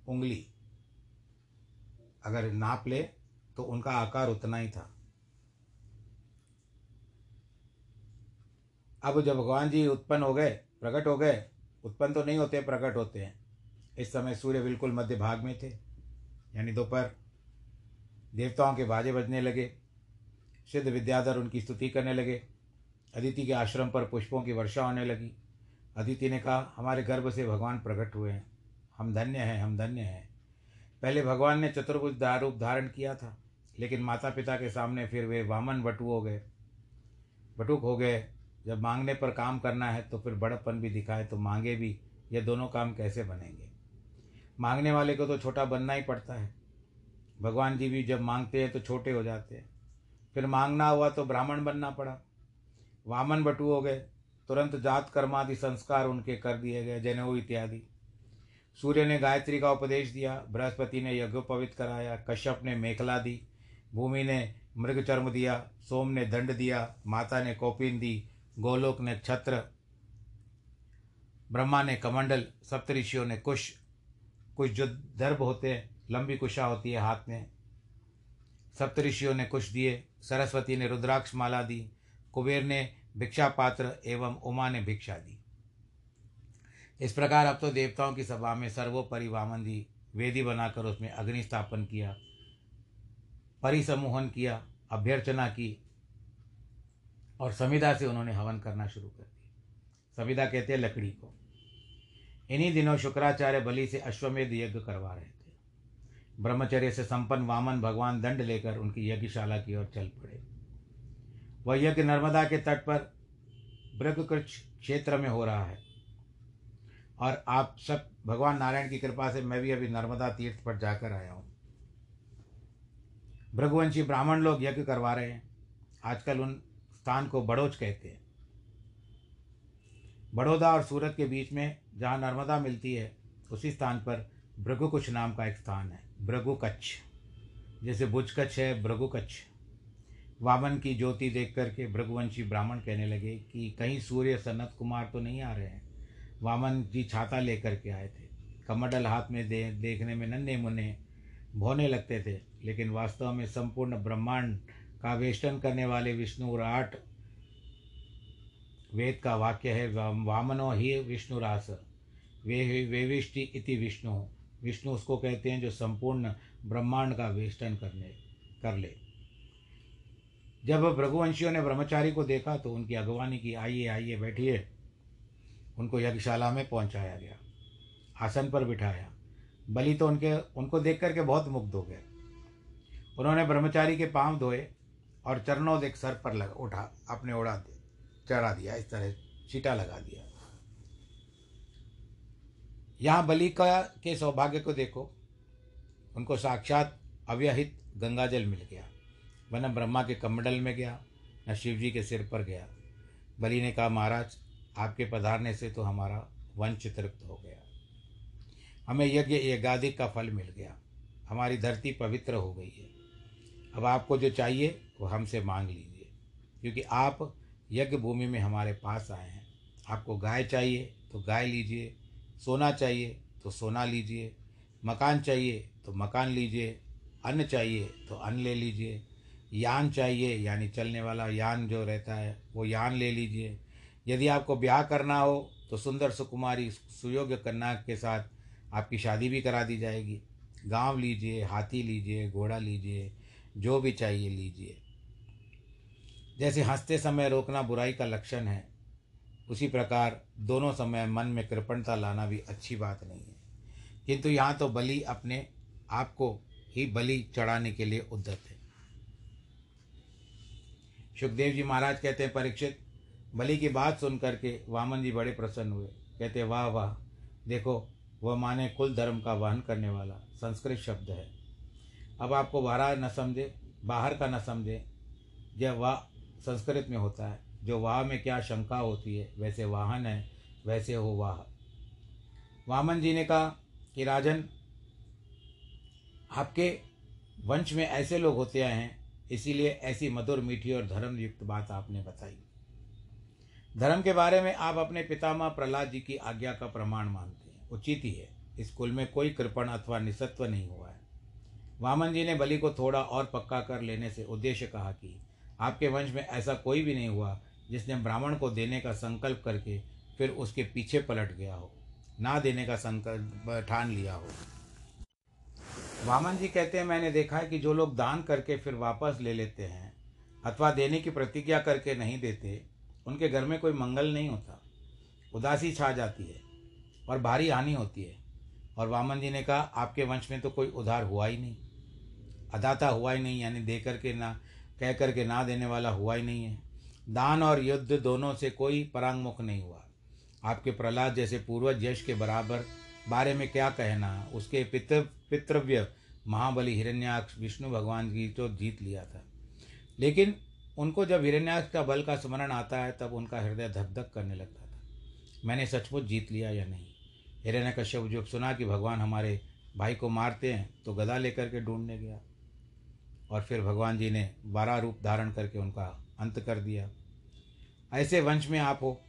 उंगली अगर नाप ले तो उनका आकार उतना ही था। अब जब भगवान जी उत्पन्न हो गए, प्रकट हो गए, उत्पन्न तो नहीं होते, प्रकट होते हैं। इस समय सूर्य बिल्कुल मध्य भाग में थे, यानी दोपहर। देवताओं के बाजे बजने लगे, सिद्ध विद्याधर उनकी स्तुति करने लगे, अदिति के आश्रम पर पुष्पों की वर्षा होने लगी। अदिति ने कहा, हमारे गर्भ से भगवान प्रकट हुए हैं। हम धन्य हैं, हम धन्य हैं। पहले भगवान ने चतुर्भुज रूप धारण किया था, लेकिन माता पिता के सामने फिर वे वामन बटू हो गए। बटुक हो गए जब मांगने पर काम करना है तो फिर बड़प्पन भी दिखाए तो मांगे भी, ये दोनों काम कैसे बनेंगे? मांगने वाले को तो छोटा बनना ही पड़ता है। भगवान जी भी जब मांगते हैं तो छोटे हो जाते हैं। फिर मांगना हुआ तो ब्राह्मण बनना पड़ा। वामन बटू हो गए, तुरंत जात कर्मादि संस्कार उनके कर दिए गए, जनेऊ इत्यादि। सूर्य ने गायत्री का उपदेश दिया, बृहस्पति ने यज्ञोपवित कराया, कश्यप ने मेखला दी, भूमि ने मृग चर्म दिया, सोम ने दंड दिया, माता ने कौपिन दी गोलोक ने छत्र, ब्रह्मा ने कमंडल, सप्तऋषियों ने कुश। कुछ जो दर्भ होते हैं, लंबी कुशा होती है हाथ में। सप्तऋषियों ने कुश दिए, सरस्वती ने रुद्राक्ष माला दी, कुबेर ने भिक्षा पात्र एवं उमा ने भिक्षा दी। इस प्रकार अब तो देवताओं की सभा में सर्वोपरि वामन दी, वेदी बनाकर उसमें अग्नि स्थापन किया, परिसमूहन किया, अभ्यर्चना की और संविदा से उन्होंने हवन करना शुरू कर दिया। संविदा कहते हैं, लकड़ी को। इन्हीं दिनों शुक्राचार्य बलि से अश्वमेध यज्ञ करवा रहे थे। ब्रह्मचर्य से संपन्न वामन भगवान दंड लेकर उनकी यज्ञशाला की ओर चल पड़े। वह यज्ञ नर्मदा के तट पर ब्रगकृच क्षेत्र में हो रहा है। और आप सब, भगवान नारायण की कृपा से मैं भी अभी नर्मदा तीर्थ पर जाकर आया हूँ। भृगुवंशी ब्राह्मण लोग यज्ञ करवा रहे हैं। आजकल उन स्थान को बड़ोच कहते हैं। बड़ौदा और सूरत के बीच में जहाँ नर्मदा मिलती है, उसी स्थान पर भृगुकुच नाम का एक स्थान है, भृगुकच्छ। जैसे भुजकच्छ है, भृगुकच्छ। वामन की ज्योति देख करके भृगुवंशी ब्राह्मण कहने लगे कि कहीं सूर्य सनत कुमार तो नहीं आ रहे हैं। वामन जी छाता लेकर के आए थे। कमंडल हाथ में दे, देखने में नन्हे मुन्ने भोने लगते थे, लेकिन वास्तव में संपूर्ण ब्रह्मांड का वेष्टन करने वाले विष्णु राट वेद का वाक्य है वामनो ही विष्णुरास वे वेविष्टि इति विष्णु। विष्णु उसको कहते हैं जो संपूर्ण ब्रह्मांड का वेष्टन करने, कर ले। जब भृगुवंशियों ने ब्रह्मचारी को देखा तो उनकी अगवानी की, आइए आइए, बैठिए। उनको यज्ञशाला में पहुँचाया गया। आसन पर बिठाया। बलि तो उनके, उनको देख करके बहुत मुग्ध हो गए। उन्होंने ब्रह्मचारी के पाँव धोए। और चरणों देख सर पर लगा, उठा अपने उड़ा चढ़ा दिया, इस तरह चीटा लगा दिया। यहाँ बलि का के सौभाग्य को देखो, उनको साक्षात अव्यहित गंगाजल मिल गया। वह न ब्रह्मा के कमंडल में गया, न शिव जी के सिर पर गया। बलि ने कहा, महाराज, आपके पधारने से तो हमारा वंश तृप्त हो गया। हमें यज्ञ यज्ञाधिक का फल मिल गया। हमारी धरती पवित्र हो गई है। अब आपको जो चाहिए वो हमसे मांग लीजिए। क्योंकि आप यज्ञ भूमि में हमारे पास आए हैं। आपको गाय चाहिए तो गाय लीजिए, सोना चाहिए तो सोना लीजिए, मकान चाहिए तो मकान लीजिए, अन्न चाहिए तो अन्न ले लीजिए, यान चाहिए यानी चलने वाला यान जो रहता है वो यान ले लीजिए। यदि आपको ब्याह करना हो तो सुंदर सुकुमारी सुयोग्य कन्या के साथ आपकी शादी भी करा दी जाएगी। गाँव लीजिए, हाथी लीजिए, घोड़ा लीजिए, जो भी चाहिए लीजिए। जैसे हँसते समय रोकना बुराई का लक्षण है, उसी प्रकार दोनों समय मन में कृपणता लाना भी अच्छी बात नहीं है। किंतु यहाँ तो बलि अपने आप को ही बलि चढ़ाने के लिए उद्यत है। सुखदेव जी महाराज कहते हैं, परीक्षित, बलि की बात सुन करके वामन जी बड़े प्रसन्न हुए। कहते, वाह वाह, देखो, वह माने कुल धर्म का वहन करने वाला संस्कृत शब्द है। अब आपको बाहर न समझे, बाहर का न समझे, जब वाह संस्कृत में होता है। जो वाह में क्या शंका होती है, वैसे वाहन है, वैसे हो वाह। वामन जी ने कहा कि राजन, आपके वंश में ऐसे लोग होते आए हैं, इसीलिए ऐसी मधुर, मीठी और धर्म युक्त बात आपने बताई। धर्म के बारे में आप अपने पितामह प्रहलाद जी की आज्ञा का प्रमाण मानते हैं। उचित ही है। इस कुल में कोई कृपण अथवा निसत्व नहीं हुआ है। वामन जी ने बलि को थोड़ा और पक्का कर लेने से उद्देश्य कहा कि आपके वंश में ऐसा कोई भी नहीं हुआ जिसने ब्राह्मण को देने का संकल्प करके फिर उसके पीछे पलट गया हो, ना देने का संकल्प ठान लिया हो। वामन जी कहते हैं, मैंने देखा है कि जो लोग दान करके फिर वापस ले लेते हैं अथवा देने की प्रतिज्ञा करके नहीं देते, उनके घर में कोई मंगल नहीं होता। उदासी छा जाती है और भारी हानि होती है। और वामन जी ने कहा, आपके वंश में तो कोई उधार हुआ ही नहीं, अदाता हुआ ही नहीं, यानी दे करके ना कह करके ना देने वाला हुआ ही नहीं है। दान और युद्ध दोनों से कोई परांगमुख नहीं हुआ। आपके प्रहलाद जैसे पूर्वज यश के बराबर, बारे में क्या कहना? उसके पितृ, पितृव्य महाबली हिरण्याक्ष विष्णु भगवान की तो जीत लिया था। लेकिन उनको जब हिरण्याक्ष का बल का स्मरण आता है, तब उनका हृदय धक धक करने लगता था। मैंने सचमुच जीत लिया या नहीं? हिरण्य कश्यप जब सुना कि भगवान हमारे भाई को मारते हैं तो गदा लेकर के ढूँढने गया। और फिर भगवान जी ने बारह रूप धारण करके उनका अंत कर दिया। ऐसे वंश में आप हो,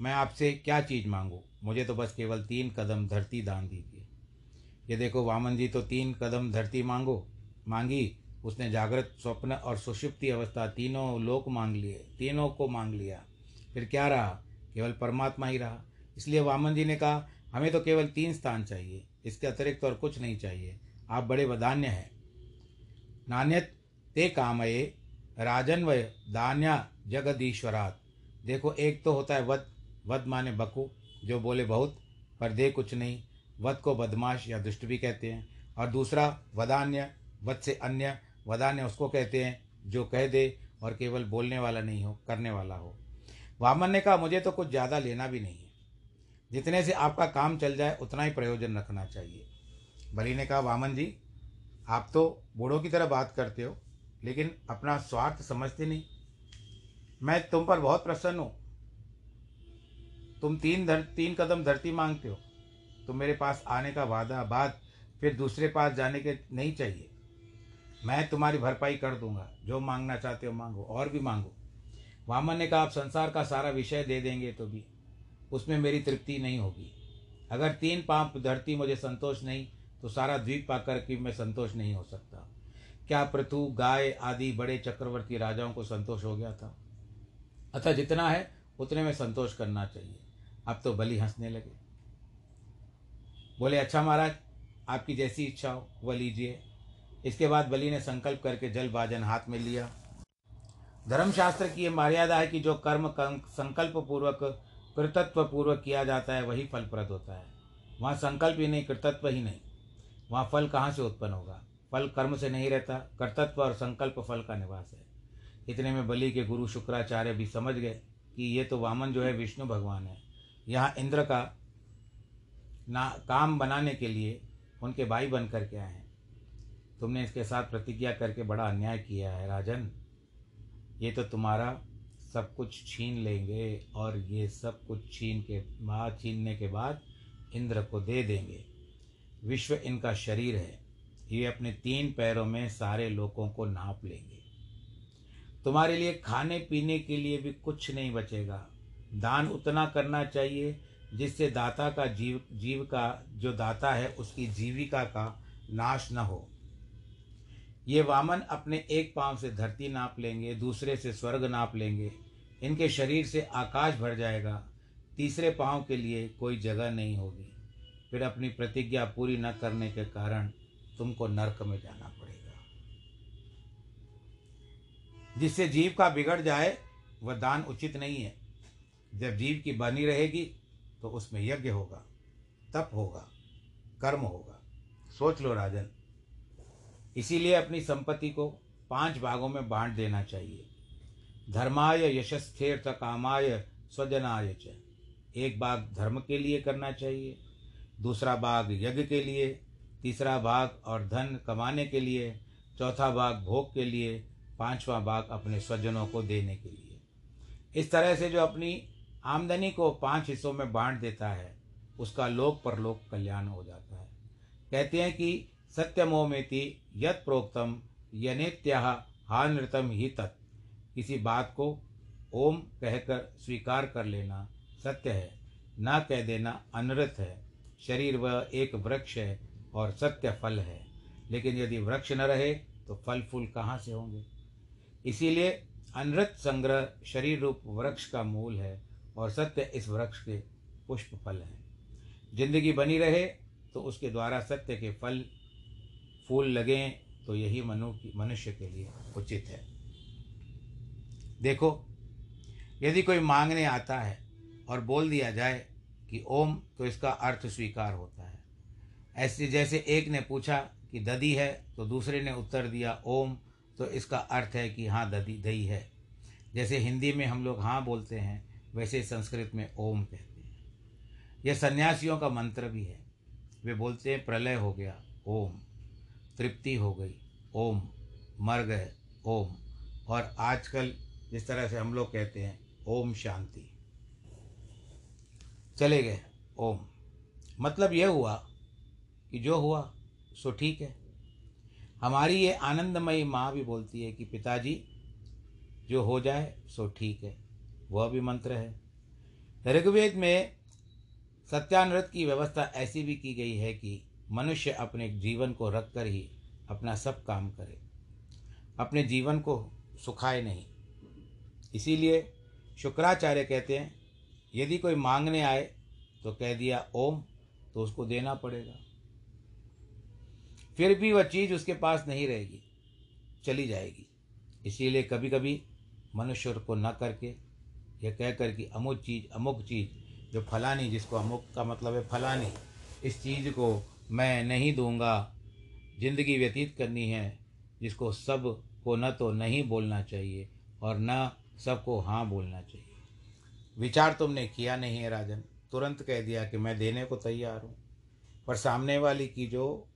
मैं आपसे क्या चीज़ मांगूँ? मुझे तो बस केवल तीन कदम धरती दान दीजिए। ये देखो वामन जी तो तीन कदम धरती मांगो? मांगी। उसने जागृत, स्वप्न और सुषुप्ति अवस्था तीनों लोक मांग लिए, तीनों को मांग लिया। फिर क्या रहा? केवल परमात्मा ही रहा। इसलिए वामन जी ने कहा, हमें तो केवल तीन स्थान चाहिए, इसके अतिरिक्त और कुछ नहीं चाहिए। आप बड़े वदान्य हैं। नान्यत ते कामये, राजन्वय, दान्या, जगदीश्वरात। देखो, एक तो होता है वध वध माने बकू, जो बोले बहुत, पर दे कुछ नहीं। वध को बदमाश या दुष्ट भी कहते हैं। और दूसरा, वदान्य वध से अन्य, वदान्य उसको कहते हैं, जो कह दे और केवल बोलने वाला नहीं हो, करने वाला हो। वामन ने कहा, मुझे तो कुछ ज़्यादा लेना भी नहीं है। जितने से आपका काम चल जाए, उतना ही प्रयोजन रखना चाहिए। बलि ने कहा, वामन जी आप तो बूढ़ों की तरह बात करते हो, लेकिन अपना स्वार्थ समझते नहीं। मैं तुम पर बहुत प्रसन्न हूँ। तुम तीन धर, तीन कदम धरती मांगते हो। तुम मेरे पास आने का वादा बाद फिर दूसरे पास जाने के नहीं चाहिए। मैं तुम्हारी भरपाई कर दूँगा। जो मांगना चाहते हो मांगो, और भी मांगो। वामन ने कहा, आप संसार का सारा विषय दे देंगे तो भी। उसमें मेरी तृप्ति नहीं होगी। अगर तीन पाप धरती मुझे संतोष नहीं तो सारा द्वीप पाकर के मैं संतोष नहीं हो सकता। क्या पृथु, गाय आदि बड़े चक्रवर्ती राजाओं को संतोष हो गया था? अतः जितना है, उतने में संतोष करना चाहिए। अब तो बलि हंसने लगे। बोले अच्छा महाराज, आपकी जैसी इच्छा हो, वह लीजिए। इसके बाद बलि ने संकल्प करके जल भाजन हाथ में लिया। धर्मशास्त्र की यह मर्यादा है कि जो कर्म संकल्प पूर्वक कृतत्व पूर्वक किया जाता है, वही फलप्रद होता है। वहाँ संकल्प ही नहीं, कृतत्व ही नहीं। वहाँ फल कहाँ से उत्पन्न होगा? फल कर्म से नहीं रहता, कर्तत्व और संकल्प फल का निवास है। इतने में बलि के गुरु शुक्राचार्य भी समझ गए कि ये तो वामन जो है विष्णु भगवान है। यहाँ इंद्र का ना, काम बनाने के लिए उनके भाई बन कर के आए हैं। तुमने इसके साथ प्रतिज्ञा करके बड़ा अन्याय किया है, राजन। ये तो तुम्हारा सब कुछ छीन लेंगे और ये सब कुछ छीन के, बाद छीनने के बाद इंद्र को दे देंगे। विश्व इनका शरीर है। ये अपने तीन पैरों में सारे लोगों को नाप लेंगे। तुम्हारे लिए खाने पीने के लिए भी कुछ नहीं बचेगा। दान उतना करना चाहिए जिससे दाता का जीव जीव का, जो दाता है, उसकी जीविका का नाश न हो। ये वामन अपने एक पाँव से धरती नाप लेंगे, दूसरे से स्वर्ग नाप लेंगे। इनके शरीर से आकाश भर जाएगा। तीसरे पाँव के लिए कोई जगह नहीं होगी। फिर अपनी प्रतिज्ञा पूरी न करने के कारण तुमको नरक में जाना पड़ेगा। जिससे जीव का बिगड़ जाए, वह दान उचित नहीं है। जब जीव की बनी रहेगी तो उसमें यज्ञ होगा, तप होगा, कर्म होगा। सोच लो राजन, इसीलिए अपनी संपत्ति को पाँच भागों में बांट देना चाहिए। धर्माय यशस्थेर्थ कामाय स्वजनाय च। एक भाग धर्म के लिए करना चाहिए दूसरा भाग यज्ञ के लिए, तीसरा भाग और धन कमाने के लिए, चौथा भाग भोग के लिए, पांचवा भाग अपने स्वजनों को देने के लिए। इस तरह से जो अपनी आमदनी को पाँच हिस्सों में बांट देता है, उसका लोक परलोक कल्याण हो जाता है। कहते हैं कि सत्यमोमेति यत प्रोक्तम यनेत्या हानृतम ही तत्। किसी बात को ओम कहकर स्वीकार कर लेना सत्य है, न कह देना अनृत है। शरीर वह एक वृक्ष है और सत्य फल है। लेकिन यदि वृक्ष न रहे तो फल फूल कहाँ से होंगे? इसीलिए अनृत संग्रह शरीर रूप वृक्ष का मूल है और सत्य इस वृक्ष के पुष्प फल हैं। ज़िंदगी बनी रहे तो उसके द्वारा सत्य के फल, फूल लगें तो यही मनु मनुष्य के लिए उचित है। देखो, यदि कोई मांगने आता है और बोल दिया जाए कि ओम तो इसका अर्थ स्वीकार होता है। ऐसे जैसे एक ने पूछा कि दधी है तो दूसरे ने उत्तर दिया ओम तो इसका अर्थ है कि हाँ दधी, दही है। जैसे हिंदी में हम लोग हाँ बोलते हैं, वैसे संस्कृत में ओम कहते हैं। यह सन्यासियों का मंत्र भी है। वे बोलते हैं, प्रलय हो गया, ओम। तृप्ति हो गई, ओम। मर गए ओम। और आजकल जिस तरह से हम लोग कहते हैं, ओम शांति। चले गए। ओम। मतलब यह हुआ कि जो हुआ, सो ठीक है। हमारी ये आनंदमयी माँ भी बोलती है कि पिताजी, जो हो जाए, सो ठीक है। वह भी मंत्र है। ऋग्वेद में सत्यानृत की व्यवस्था ऐसी भी की गई है कि मनुष्य अपने जीवन को रख कर ही अपना सब काम करे। अपने जीवन को सुखाए नहीं। इसीलिए शुक्राचार्य कहते हैं यदि कोई मांगने आए तो कह दिया, ओम तो उसको देना पड़ेगा। फिर भी वह चीज़ उसके पास नहीं रहेगी, चली जाएगी। इसीलिए कभी कभी मनुष्य को न करके, यह कह कर कि अमुक चीज़ अमुक चीज़, जो फलानी, जिसको अमुक का मतलब है फलानी, इस चीज़ को मैं नहीं दूँगा। ज़िंदगी व्यतीत करनी है, जिसको सबको न तो नहीं बोलना चाहिए और न सबको हाँ बोलना चाहिए। विचार तुमने किया नहीं है राजन। तुरंत कह दिया कि मैं देने को तैयार हूँ। पर सामने वाली की जो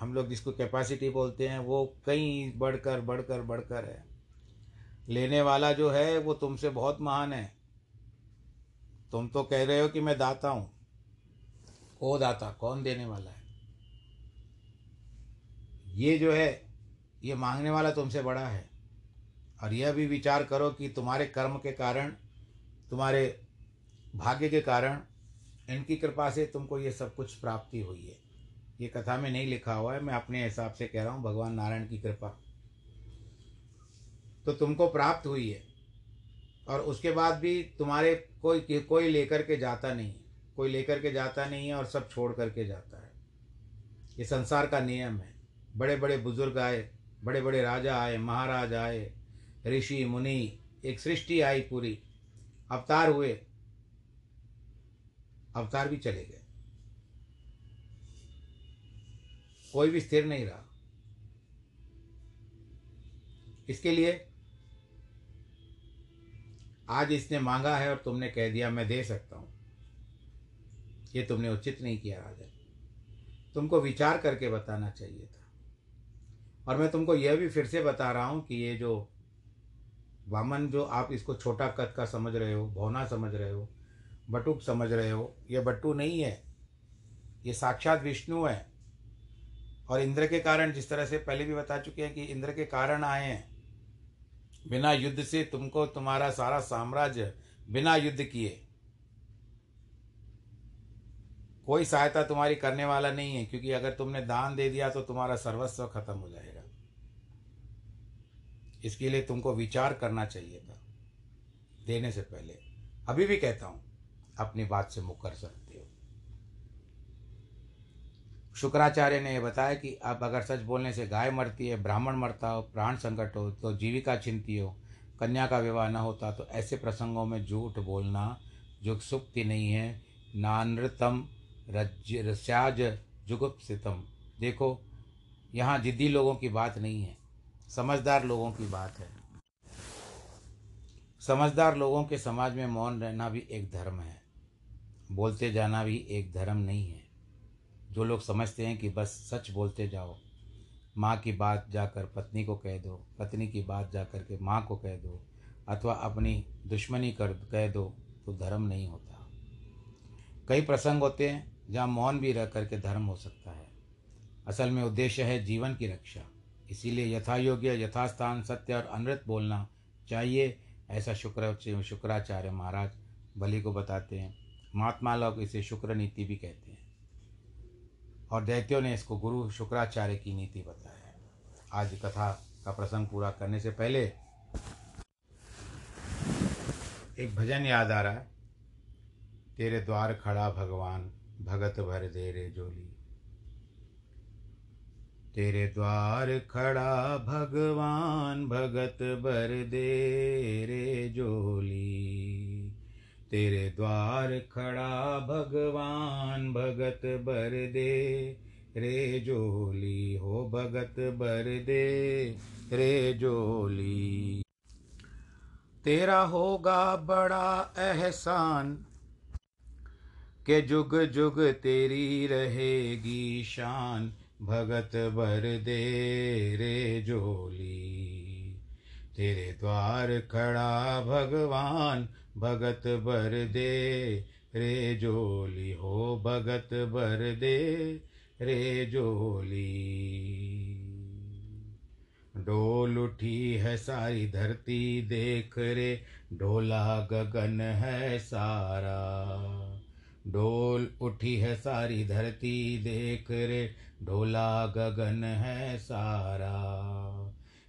हम लोग जिसको कैपेसिटी बोलते हैं, वो कहीं बढ़कर बढ़कर बढ़कर है। लेने वाला जो है, वो तुमसे बहुत महान है। तुम तो कह रहे हो कि मैं दाता हूँ। ओ दाता, कौन देने वाला है? ये जो है, ये मांगने वाला तुमसे बड़ा है। और यह भी विचार करो कि तुम्हारे कर्म के कारण तुम्हारे भाग्य के कारण इनकी कृपा से तुमको ये सब कुछ प्राप्ति हुई है। ये कथा में नहीं लिखा हुआ है, मैं अपने हिसाब से कह रहा हूँ, भगवान नारायण की कृपा। तो तुमको प्राप्त हुई है, और उसके बाद भी तुम्हारे कोई कोई लेकर के जाता नहीं है। कोई लेकर के जाता नहीं है और सब छोड़ करके जाता है। ये संसार का नियम है। बड़े बड़े बुज़ुर्ग आए बड़े बड़े राजा आए, महाराज आए, ऋषि, मुनि, एक सृष्टि आई पूरी। अवतार हुए, अवतार भी चले गए। कोई भी स्थिर नहीं रहा। इसके लिए आज इसने मांगा है और तुमने कह दिया, मैं दे सकता हूँ। ये तुमने उचित नहीं किया राजा। तुमको विचार करके बताना चाहिए था। और मैं तुमको यह भी फिर से बता रहा हूँ कि ये जो वामन जो आप इसको छोटा कद का समझ रहे हो, भौना समझ रहे हो, बटुक समझ रहे हो, ये बट्टू नहीं है। ये साक्षात विष्णु है। और इंद्र के कारण जिस तरह से पहले भी बता चुके हैं कि इंद्र के कारण आए हैं। बिना युद्ध से तुमको तुम्हारा सारा साम्राज्य बिना युद्ध किए। कोई सहायता तुम्हारी करने वाला नहीं है, क्योंकि अगर तुमने दान दे दिया तो तुम्हारा सर्वस्व खत्म हो जाएगा। इसके लिए तुमको विचार करना चाहिए था, देने से पहले। अभी भी कहता हूँ, अपनी बात से मुख कर सकते हो। शुक्राचार्य ने यह बताया कि अब अगर सच बोलने से गाय मरती है, ब्राह्मण मरता हो, प्राण संकट हो तो जीविका चिंती हो, कन्या का विवाह न होता तो ऐसे प्रसंगों में झूठ बोलना जो सुक्ति नहीं है। नानृतम रस्याज जुगुप्सितम। देखो, यहाँ जिद्दी लोगों की बात नहीं है। समझदार लोगों की बात है। समझदार लोगों के समाज में मौन रहना भी एक धर्म है। बोलते जाना भी एक धर्म नहीं है। जो लोग समझते हैं कि बस सच बोलते जाओ, माँ की बात जाकर पत्नी को कह दो, पत्नी की बात जाकर के माँ को कह दो, अथवा अपनी दुश्मनी कर कह दो तो धर्म नहीं होता। कई प्रसंग होते हैं जहाँ मौन भी रह करके धर्म हो सकता है। असल में उद्देश्य है जीवन की रक्षा। इसीलिए यथा योग्य यथास्थान, सत्य और अमृत बोलना चाहिए, ऐसा शुक्र, शुक्राचार्य महाराज बलि को बताते हैं। महात्मा लोग इसे शुक्र नीति भी कहते हैं। और दैत्यों ने इसको गुरु, शुक्राचार्य की नीति बताया। आज कथा का प्रसंग पूरा करने से पहले एक भजन याद आ रहा है। तेरे द्वार खड़ा भगवान, भगत भर दे रे जोली। तेरे द्वार खड़ा भगवान भगत भर दे रे जोली। तेरे द्वार खड़ा भगवान भगत भर दे रे जोली। हो भगत भर दे रे जोली। तेरा होगा बड़ा एहसान के जुग जुग तेरी रहेगी शान। भगत भर दे रे जोली। तेरे द्वार खड़ा भगवान भगत भर दे रे जोली। हो भगत भर दे रे जोली। डोल उठी है सारी धरती, देख रे डोला गगन है सारा। डोल उठी है सारी धरती, देख रे ढोला गगन है सारा।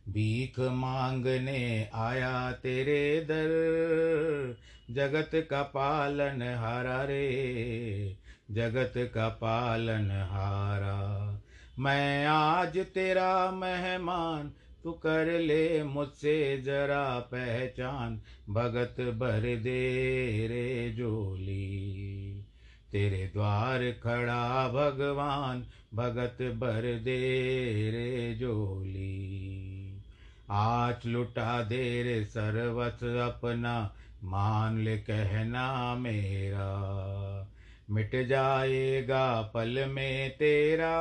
भीख मांगने आया तेरे दर, जगत का पालन हारा रे, जगत का पालन हारा। मैं आज तेरा मेहमान, तू कर ले मुझसे जरा पहचान, भगत भर दे रे जोली तेरे द्वार खड़ा भगवान भगत भर दे रे जोली आज लुटा दे रे सर्वत अपना, मान ले कहना मेरा। मिट जाएगा पल में तेरा,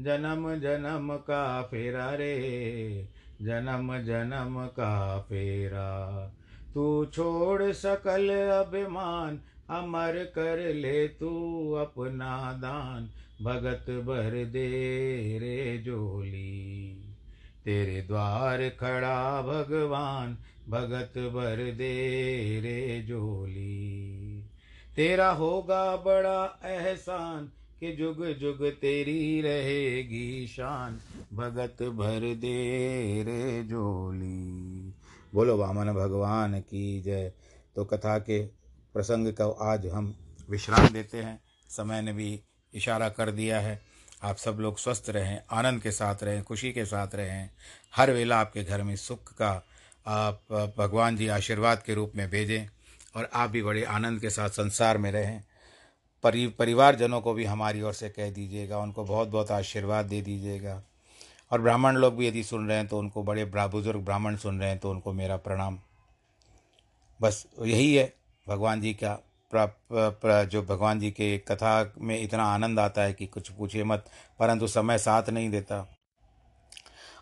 जन्म जन्म का फेरा रे, जन्म जन्म का फेरा। तू छोड़ सकल अभिमान, अमर कर ले तू अपना दान। भगत भर दे रे जोली तेरे द्वार खड़ा भगवान, भगत भर दे रे जोली तेरा होगा बड़ा एहसान कि जुग जुग तेरी रहेगी शान। भगत भर दे रे जोली बोलो वामन भगवान की जय। तो कथा के प्रसंग को आज हम विश्राम देते हैं। समय ने भी इशारा कर दिया है। आप सब लोग स्वस्थ रहें, आनंद के साथ रहें, खुशी के साथ रहें। हर वेला आपके घर में सुख का आप, भगवान जी आशीर्वाद के रूप में भेजें और आप भी बड़े आनंद के साथ संसार में रहें। परि, परिवारजनों को भी हमारी ओर से कह दीजिएगा, उनको बहुत बहुत आशीर्वाद दे दीजिएगा। और ब्राह्मण लोग भी यदि सुन रहे हैं तो उनको बड़े बुज़ुर्ग ब्राह्मण सुन रहे हैं तो उनको मेरा प्रणाम। बस यही है, भगवान जी का जो भगवान जी के कथा में इतना आनंद आता है कि कुछ पूछिए मत, परंतु समय साथ नहीं देता।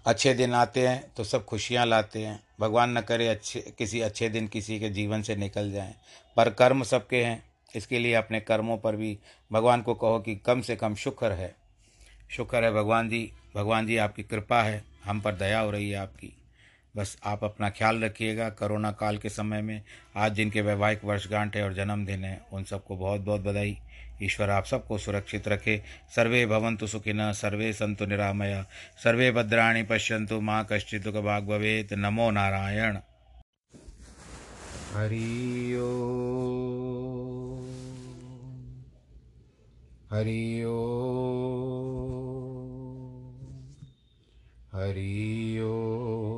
अच्छे दिन आते हैं तो सब खुशियाँ लाते हैं। भगवान न करे अच्छे, किसी अच्छे दिन किसी के जीवन से निकल जाएँ। पर कर्म सबके हैं, इसके लिए अपने कर्मों पर भी भगवान को कहो कि कम से कम शुक्र है। शुक्र है भगवान जी भगवान जी आपकी कृपा है, हम पर दया हो रही है आपकी। बस आप अपना ख्याल रखिएगा। कोरोना काल के समय में आज जिनके वैवाहिक वर्षगांठ है और जन्मदिन है, उन सबको बहुत बहुत बधाई। ईश्वर आप सबको सुरक्षित रखे। सर्वे भवंतु सुखिन सर्वे संतु निरामया। सर्वे भद्राणी पश्यंतु माँ कश्चित दुख भवेत। नमो नारायण। हरि ओ। हरि ओ। हरि ओ।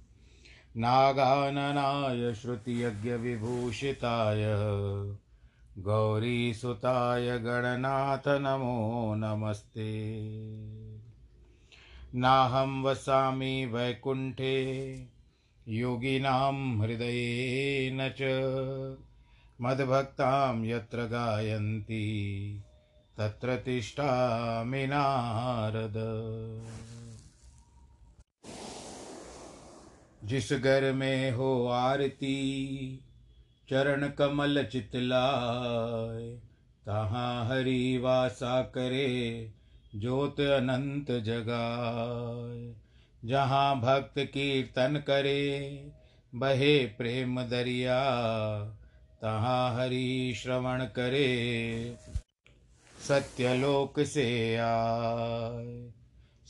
नागाननाय श्रुतियज्ञविभूषिताय। गौरीसुताय गणनाथ नमो नमस्ते। नाहं वसामि वैकुण्ठे, योगिनां हृदयेन च मद्भक्तां यत्र गायन्ति, तत्र तिष्ठामि नारद। जिस घर में हो आरती, चरण कमल चितलाय तहाँ हरि वासा करे, ज्योत अनंत जगाए। जहाँ भक्त कीर्तन करे, बहे प्रेम दरिया, तहाँ हरि श्रवण करे, सत्यलोक से आए।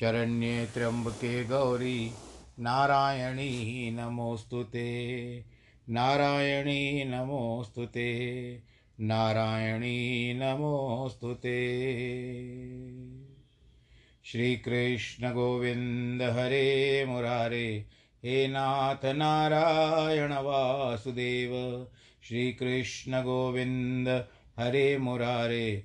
शरण्ये त्र्यम्बके गौरी, नारायणी नमोऽस्तु ते। नारायणी नमोऽस्तु नारायणी नमोऽस्तु ते। श्रीकृष्णगोविन्द हरे मुरारे, हे नाथ नारायण वासुदेव। श्रीकृष्ण गोविन्द हरे मुरारे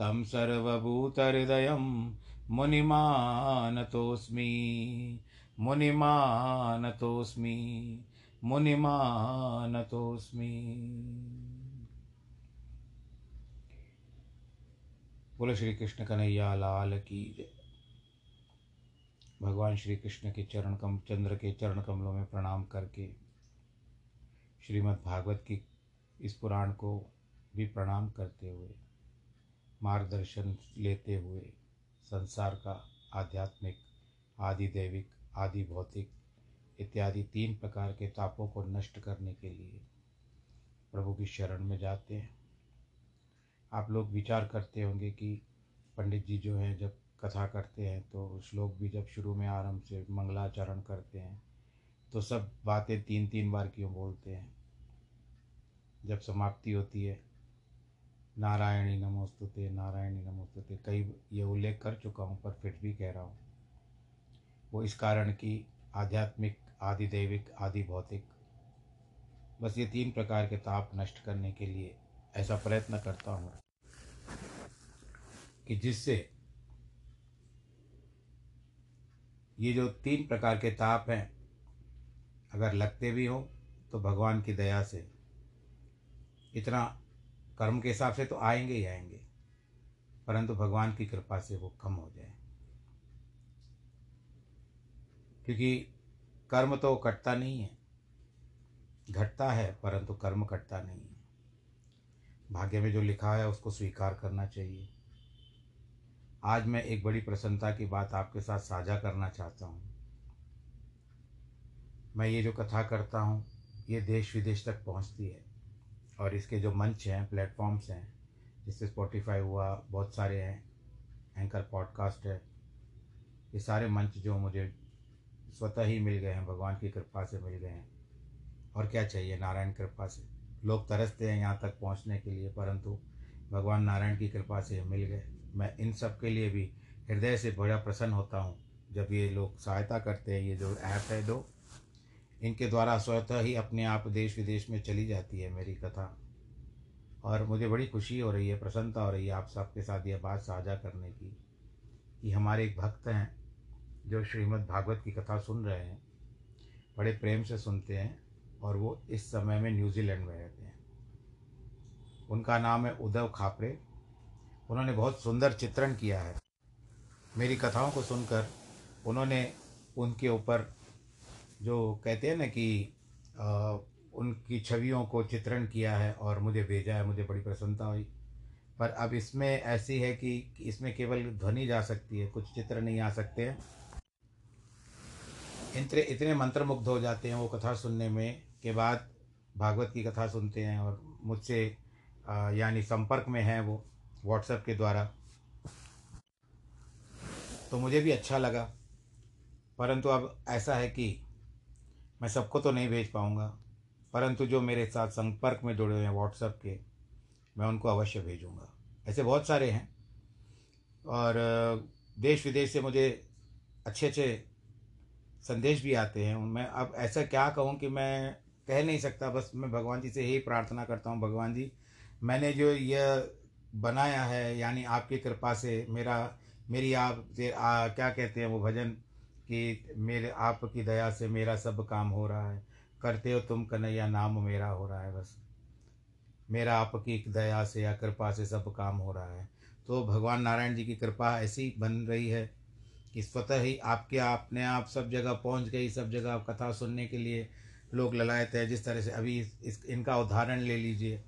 सर्वभूतहृदयं मुनिमानतोऽस्मि मुनिमानतोऽस्मि मुनिमानतोऽस्मि। बोलो श्री कृष्ण कन्हैया, लाल की जय। भगवान श्री कृष्ण के चरण कम, चंद्र के चरण कमलों में प्रणाम करके श्रीमद् भागवत की इस पुराण को भी प्रणाम करते हुए मार्गदर्शन लेते हुए संसार का आध्यात्मिक आदि दैविक आदि भौतिक इत्यादि तीन प्रकार के तापों को नष्ट करने के लिए प्रभु की शरण में जाते हैं। आप लोग विचार करते होंगे कि पंडित जी जो हैं, जब कथा करते हैं तो श्लोक भी जब शुरू में आरंभ से मंगलाचरण करते हैं तो सब बातें तीन तीन बार क्यों बोलते हैं? जब समाप्ति होती है नारायणी नमोस्तुते नारायणी नमोस्तुते। कई ये उल्लेख कर चुका हूँ, पर फिर भी कह रहा हूँ। वो इस कारण कि आध्यात्मिक आदि दैविक आदि भौतिक बस ये तीन प्रकार के ताप नष्ट करने के लिए ऐसा प्रयत्न करता हूँ कि जिससे ये जो तीन प्रकार के ताप हैं, अगर लगते भी हों तो भगवान की दया से इतना कर्म के हिसाब से तो आएँगे ही आएँगे, परंतु भगवान की कृपा से वो कम हो जाए। क्योंकि कर्म तो कटता नहीं है, घटता है, परंतु कर्म कटता नहीं है। भाग्य में जो लिखा है, उसको स्वीकार करना चाहिए। आज मैं एक बड़ी प्रसन्नता की बात आपके साथ साझा करना चाहता हूँ। मैं ये जो कथा करता हूँ, ये देश विदेश तक पहुँचती है। और इसके जो मंच हैं प्लेटफॉर्म्स हैं जिससे स्पॉटिफाई हुआ, बहुत सारे हैं एंकर पॉडकास्ट है, ये सारे मंच जो मुझे स्वतः ही मिल गए हैं, भगवान की कृपा से मिल गए हैं। और क्या चाहिए? नारायण कृपा से। लोग तरसते हैं यहाँ तक पहुँचने के लिए, परंतु भगवान नारायण की कृपा से मिल गए। मैं इन सब के लिए भी हृदय से बड़ा प्रसन्न होता हूँ, जब ये लोग सहायता करते हैं, ये जो ऐप है, दो इनके द्वारा स्वतः ही अपने आप देश विदेश में चली जाती है मेरी कथा। और मुझे बड़ी खुशी हो रही है, प्रसन्नता हो रही है आप सबके साथ ये बात साझा करने की, कि हमारे एक भक्त हैं, जो श्रीमद् भागवत की कथा सुन रहे हैं, बड़े प्रेम से सुनते हैं, और वो इस समय में न्यूजीलैंड में रहते हैं। उनका नाम है उद्धव खापरे। उन्होंने बहुत सुंदर चित्रण किया है। मेरी कथाओं को सुनकर उन्होंने उनके ऊपर जो कहते हैं ना कि आ, उनकी छवियों को चित्रण किया है और मुझे भेजा है मुझे बड़ी प्रसन्नता हुई। पर अब इसमें ऐसी है कि इसमें केवल ध्वनि जा सकती है कुछ चित्र नहीं आ सकते हैं। इतने इतने मंत्रमुग्ध हो जाते हैं वो कथा सुनने में के बाद भागवत की कथा सुनते हैं और मुझसे यानी संपर्क में हैं वो व्हाट्सएप के द्वारा। तो मुझे भी अच्छा लगा। परंतु अब ऐसा है कि मैं सबको तो नहीं भेज पाऊँगा परंतु जो मेरे साथ संपर्क में जुड़े हुए हैं व्हाट्सएप के मैं उनको अवश्य भेजूँगा। ऐसे बहुत सारे हैं और देश विदेश से मुझे अच्छे अच्छे संदेश भी आते हैं। मैं अब ऐसा क्या कहूँ कि मैं कह नहीं सकता बस मैं भगवान जी से यही प्रार्थना करता हूँ। भगवान जी मैंने जो यह बनाया है यानी आपकी कृपा से मेरा मेरी आप आ, क्या कहते हैं वो भजन कि मेरे, आपकी दया से मेरा सब काम हो रहा है। करते हो तुम कन्हैया, नाम मेरा हो रहा है बस। मेरा आपकी दया से या कृपा से सब काम हो रहा है। तो भगवान नारायण जी की कृपा ऐसी बन रही है कि स्वतः ही आपके अपने आप सब जगह पहुँच गई, सब जगह आप कथा सुनने के लिए लोग ललायत है। जिस तरह से अभी इस, इनका उदाहरण ले लीजिए।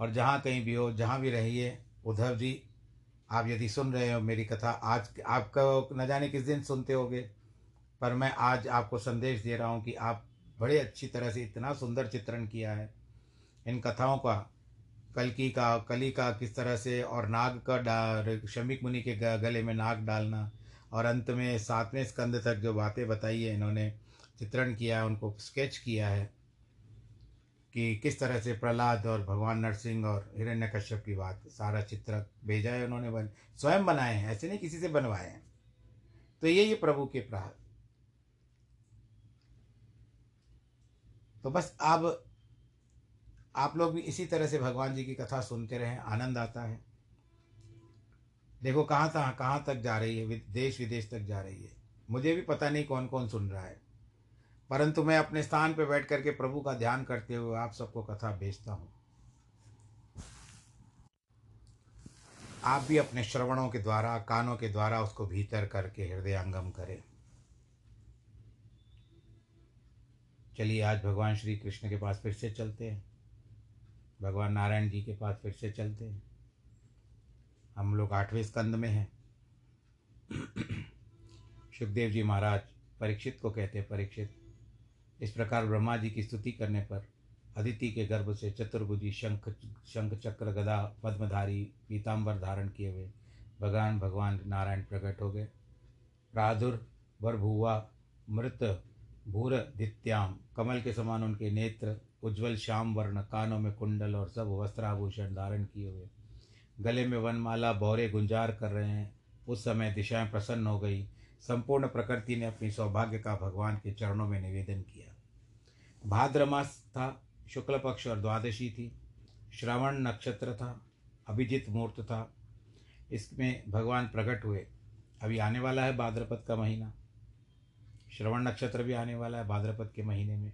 और जहाँ कहीं भी हो, जहाँ भी रहिए, उद्धव जी आप यदि सुन रहे हो मेरी कथा, आज आपका न जाने किस दिन सुनते होगे, पर मैं आज आपको संदेश दे रहा हूँ कि आप बड़े अच्छी तरह से इतना सुंदर चित्रण किया है। इन कथाओं का, कलकी का, कली का किस तरह से, और नाग का डा, शमिक मुनि के गले में नाग डालना, और अंत में सातवें स्कंद तक जो बातें बताई है इन्होंने, चित्रण किया है, उनको स्केच किया है। कि किस तरह से प्रहलाद और भगवान नरसिंह और हिरण्य कश्यप की बात, सारा चित्र भेजा है उन्होंने, बन, स्वयं बनाए हैं, ऐसे नहीं किसी से बनवाए हैं। तो ये ये प्रभु के प्राह तो बस अब आप लोग भी इसी तरह से भगवान जी की कथा सुनते रहें, आनंद आता है। देखो कहाँ तक कहाँ तक जा रही है देश विदेश तक जा रही है। मुझे भी पता नहीं कौन कौन सुन रहा है। परंतु मैं अपने स्थान पर बैठ करके प्रभु का ध्यान करते हुए आप सबको कथा भेजता हूँ। आप भी अपने श्रवणों के द्वारा, कानों के द्वारा उसको भीतर करके हृदयंगम करें। चलिए, आज भगवान श्री कृष्ण के पास फिर से चलते हैं। भगवान नारायण जी के पास फिर से चलते हैं। हम लोग आठवें स्कंद में हैं। सुखदेव जी महाराज परीक्षित को कहते हैं, परीक्षित। इस प्रकार ब्रह्मा जी की स्तुति करने पर अदिति के गर्भ से चतुर्भुजी शंख शंख चक्र, गदा, पद्मधारी पीताम्बर धारण किए हुए भगवान भगवान नारायण प्रकट हो गए। प्रादुर भुआ मृत, भूर, दित्याम, कमल के समान उनके नेत्र, उज्जवल श्याम वर्ण, कानों में कुंडल और सब वस्त्राभूषण धारण किए हुए। गले में वनमाला, बौरे गुंजार कर रहे हैं। उस समय दिशाएँ प्रसन्न हो गई। संपूर्ण प्रकृति ने अपनी सौभाग्य का भगवान के चरणों में निवेदन किया। भाद्र मास था, शुक्ल पक्ष और द्वादशी थी, श्रवण नक्षत्र था, अभिजित मुहूर्त था। इसमें भगवान प्रकट हुए, अभी आने वाला है भाद्रपद का महीना। श्रवण नक्षत्र भी आने वाला है भाद्रपद के महीने में।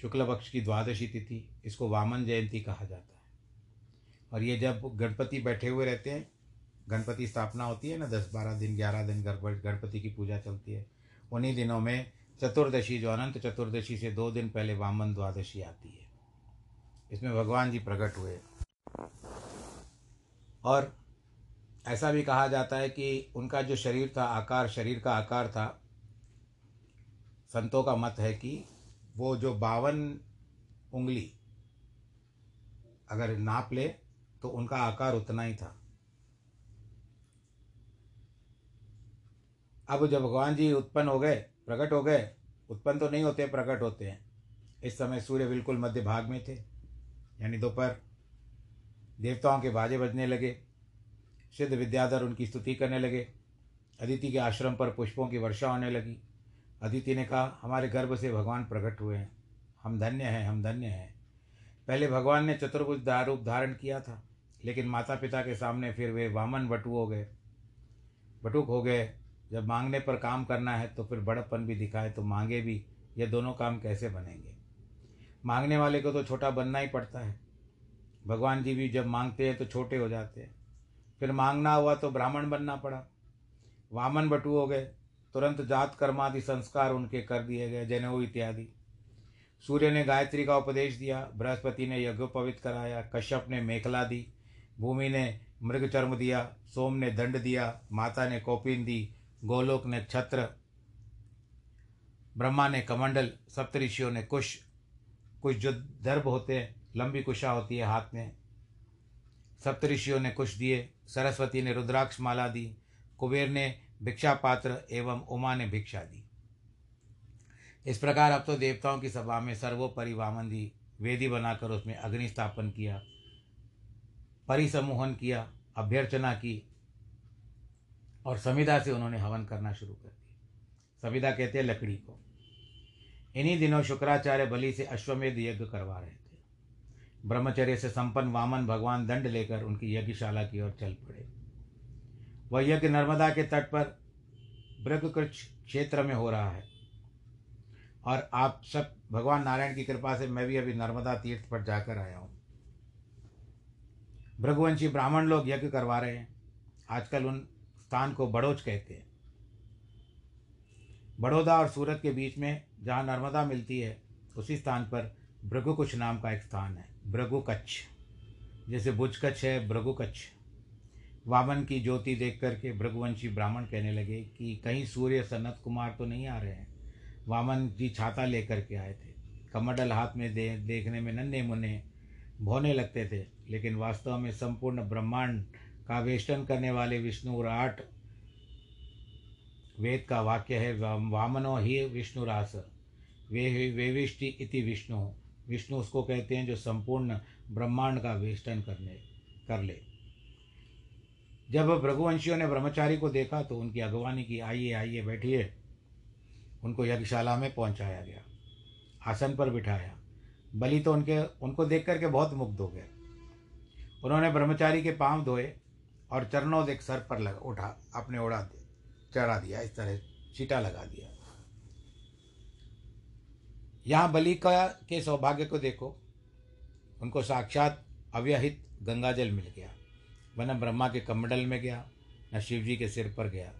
शुक्ल पक्ष की द्वादशी तिथि, इसको वामन जयंती कहा जाता है। और ये जब गणपति बैठे हुए रहते हैं गणपति स्थापना होती है ना, दस बारह दिन, ग्यारह दिन गणपति की पूजा चलती है। उन्हीं दिनों में चतुर्दशी जो अनंत चतुर्दशी से दो दिन पहले वामन द्वादशी आती है। इसमें भगवान जी प्रकट हुए। और ऐसा भी कहा जाता है कि उनका जो शरीर था, आकार, शरीर का आकार था, संतों का मत है कि वो जो बावन उंगली अगर नाप ले तो उनका आकार उतना ही था। अब जब भगवान जी उत्पन्न हो गए, प्रकट हो गए, उत्पन्न तो नहीं होते, प्रकट होते हैं। इस समय सूर्य बिल्कुल मध्य भाग में थे, यानी दोपहर। देवताओं के बाजे बजने लगे, सिद्ध विद्याधर उनकी स्तुति करने लगे, अदिति के आश्रम पर पुष्पों की वर्षा होने लगी। अदिति ने कहा, हमारे गर्भ से भगवान प्रकट हुए हैं। हम धन्य हैं, हम धन्य हैं। पहले भगवान ने चतुर्भुज रूप धारण किया था, लेकिन माता पिता के सामने फिर वे वामन बटू हो गए। बटुक हो गए जब मांगने पर काम करना है तो फिर बड़प्पन भी दिखाए तो मांगे भी, ये दोनों काम कैसे बनेंगे? मांगने वाले को तो छोटा बनना ही पड़ता है। भगवान जी भी जब मांगते हैं तो छोटे हो जाते हैं। फिर मांगना हुआ तो ब्राह्मण बनना पड़ा। वामन बटू हो गए, तुरंत जात कर्मादि संस्कार उनके कर दिए गए, जनेऊ इत्यादि। सूर्य ने गायत्री का उपदेश दिया, बृहस्पति ने यज्ञोपवित कराया, कश्यप ने मेखला दी, भूमि ने मृग चर्म दिया, सोम ने दंड दिया, माता ने कौपिन दी गोलोक ने छत्र, ब्रह्मा ने कमंडल, सप्तऋषियों ने कुश कुछ जो दर्भ होते हैं, लंबी कुशा होती है हाथ में। सप्तऋषियों ने कुश दिए, सरस्वती ने रुद्राक्ष माला दी, कुबेर ने भिक्षा पात्र एवं उमा ने भिक्षा दी। इस प्रकार अब तो देवताओं की सभा में सर्वोपरि वामन दी, वेदी बनाकर उसमें अग्नि स्थापन किया, परिसमूहन किया, अभ्यर्चना की और संविदा से उन्होंने हवन करना शुरू कर दिया। संविदा कहते हैं, लकड़ी को। इन्हीं दिनों शुक्राचार्य बलि से अश्वमेध यज्ञ करवा रहे थे। ब्रह्मचर्य से संपन्न वामन भगवान दंड लेकर उनकी यज्ञशाला की ओर चल पड़े। वह यज्ञ नर्मदा के तट पर ब्रगकृच क्षेत्र में हो रहा है। और आप सब, भगवान नारायण की कृपा से मैं भी अभी नर्मदा तीर्थ पर जाकर आया हूँ। भृगुवंशी ब्राह्मण लोग यज्ञ करवा रहे हैं। आजकल उन स्थान को बड़ोच कहते हैं। बड़ौदा और सूरत के बीच में जहाँ नर्मदा मिलती है, उसी स्थान पर भृगुकुछ नाम का एक स्थान है, भृगुकच्छ। जैसे भुजकच्छ है, भृगुकच्छ। वामन की ज्योति देख करके भृगुवंशी ब्राह्मण कहने लगे कि कहीं सूर्य सनत कुमार तो नहीं आ रहे हैं। वामन जी छाता लेकर के आए थे। कमंडल हाथ में दे, देखने में नन्हे मुन्ने भोने लगते थे, लेकिन वास्तव में संपूर्ण ब्रह्मांड का वेष्टन करने वाले विष्णु राट वेद का वाक्य है वामनो ही विष्णुरास वे वेविष्टि इति विष्णु। विष्णु उसको कहते हैं जो संपूर्ण ब्रह्मांड का वेष्टन करने, कर ले। जब भृगुवंशियों ने ब्रह्मचारी को देखा तो उनकी अगवानी की, आइए आइए, बैठिए। उनको यज्ञशाला में पहुँचाया गया, आसन पर बिठाया। बलि तो उनके, उनको देख करके बहुत मुग्ध हो गए। उन्होंने ब्रह्मचारी के पाँव धोए और चरणों देख सर पर लगा, उठा, अपने उड़ा दे चढ़ा दिया, इस तरह छीटा लगा दिया। यहाँ बलि का के सौभाग्य को देखो, उनको साक्षात अव्यहित गंगाजल मिल गया। वह न ब्रह्मा के कमंडल में गया, न शिव जी के सिर पर गया।